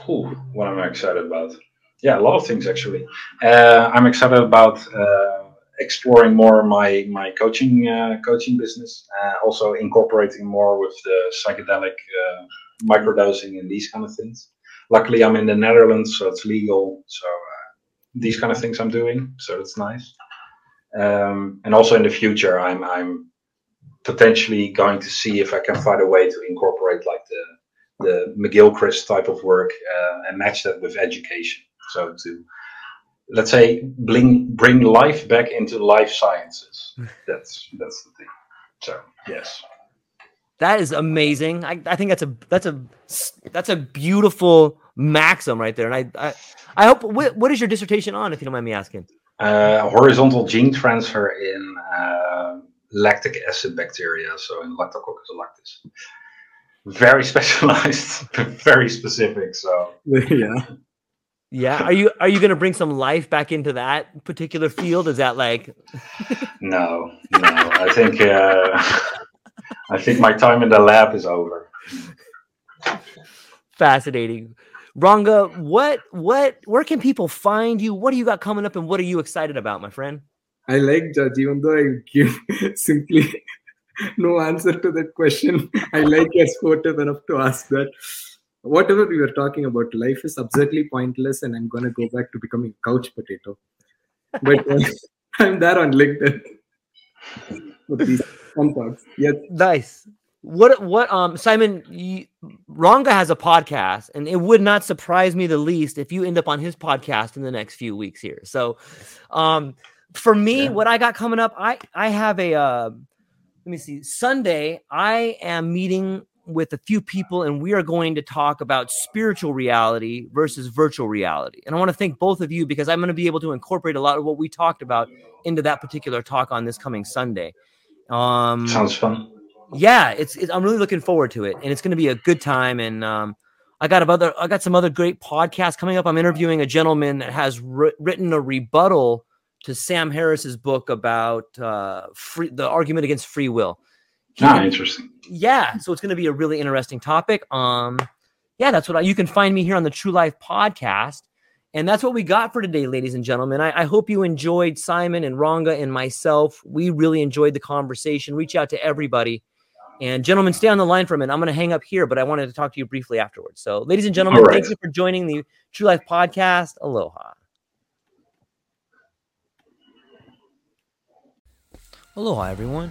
ooh, what am I excited about? Yeah, a lot of things actually. Uh, I'm excited about uh, exploring more my my coaching uh, coaching business, uh, also incorporating more with the psychedelic uh, microdosing and these kind of things. Luckily, I'm in the Netherlands, so it's legal. So uh, these kind of things I'm doing, so it's nice. Um, and also in the future, I'm I'm potentially going to see if I can find a way to incorporate like the the McGilchrist type of work uh, and match that with education. So to let's say bring bring life back into life sciences. That's that's the thing. So yes. That is amazing. I, I think that's a that's a that's a beautiful maxim right there. And I I, I hope what, what is your dissertation on, if you don't mind me asking? Uh, horizontal gene transfer in uh, lactic acid bacteria, so in Lactococcus lactis. Very specialized, very specific. So yeah. Yeah. Are you are you gonna bring some life back into that particular field? Is that like No, no. I think uh I think my time in the lab is over. Fascinating. Ranga, what what where can people find you? What do you got coming up and what are you excited about, my friend? I like George, even though I give simply no answer to that question. I like you're sportive enough to ask that whatever we were talking about, life is absurdly pointless, and I'm gonna go back to becoming couch potato. But uh, I'm there on LinkedIn these fun thoughts. Yeah, Nice. What what um Simon you, Ranga has a podcast and it would not surprise me the least if you end up on his podcast in the next few weeks here. So um for me Yeah. what I got coming up I I have a uh let me see Sunday I am meeting with a few people and we are going to talk about spiritual reality versus virtual reality. And I want to thank both of you because I'm going to be able to incorporate a lot of what we talked about into that particular talk on this coming Sunday. Um Sounds fun. yeah, it's, it's I'm really looking forward to it, and it's going to be a good time. And um, I got other I got some other great podcasts coming up. I'm interviewing a gentleman that has wri- written a rebuttal to Sam Harris's book about uh, free the argument against free will. He- Ah, interesting. yeah, so it's going to be a really interesting topic. Um, yeah, that's what I, you can find me here on the True Life podcast. And that's what we got for today, ladies and gentlemen. I, I hope you enjoyed Simon and Ranga and myself. We really enjoyed the conversation. Reach out to everybody. And gentlemen, stay on the line for a minute. I'm going to hang up here, but I wanted to talk to you briefly afterwards. So, ladies and gentlemen, All right. thank you for joining the True Life podcast. Aloha. Aloha, everyone.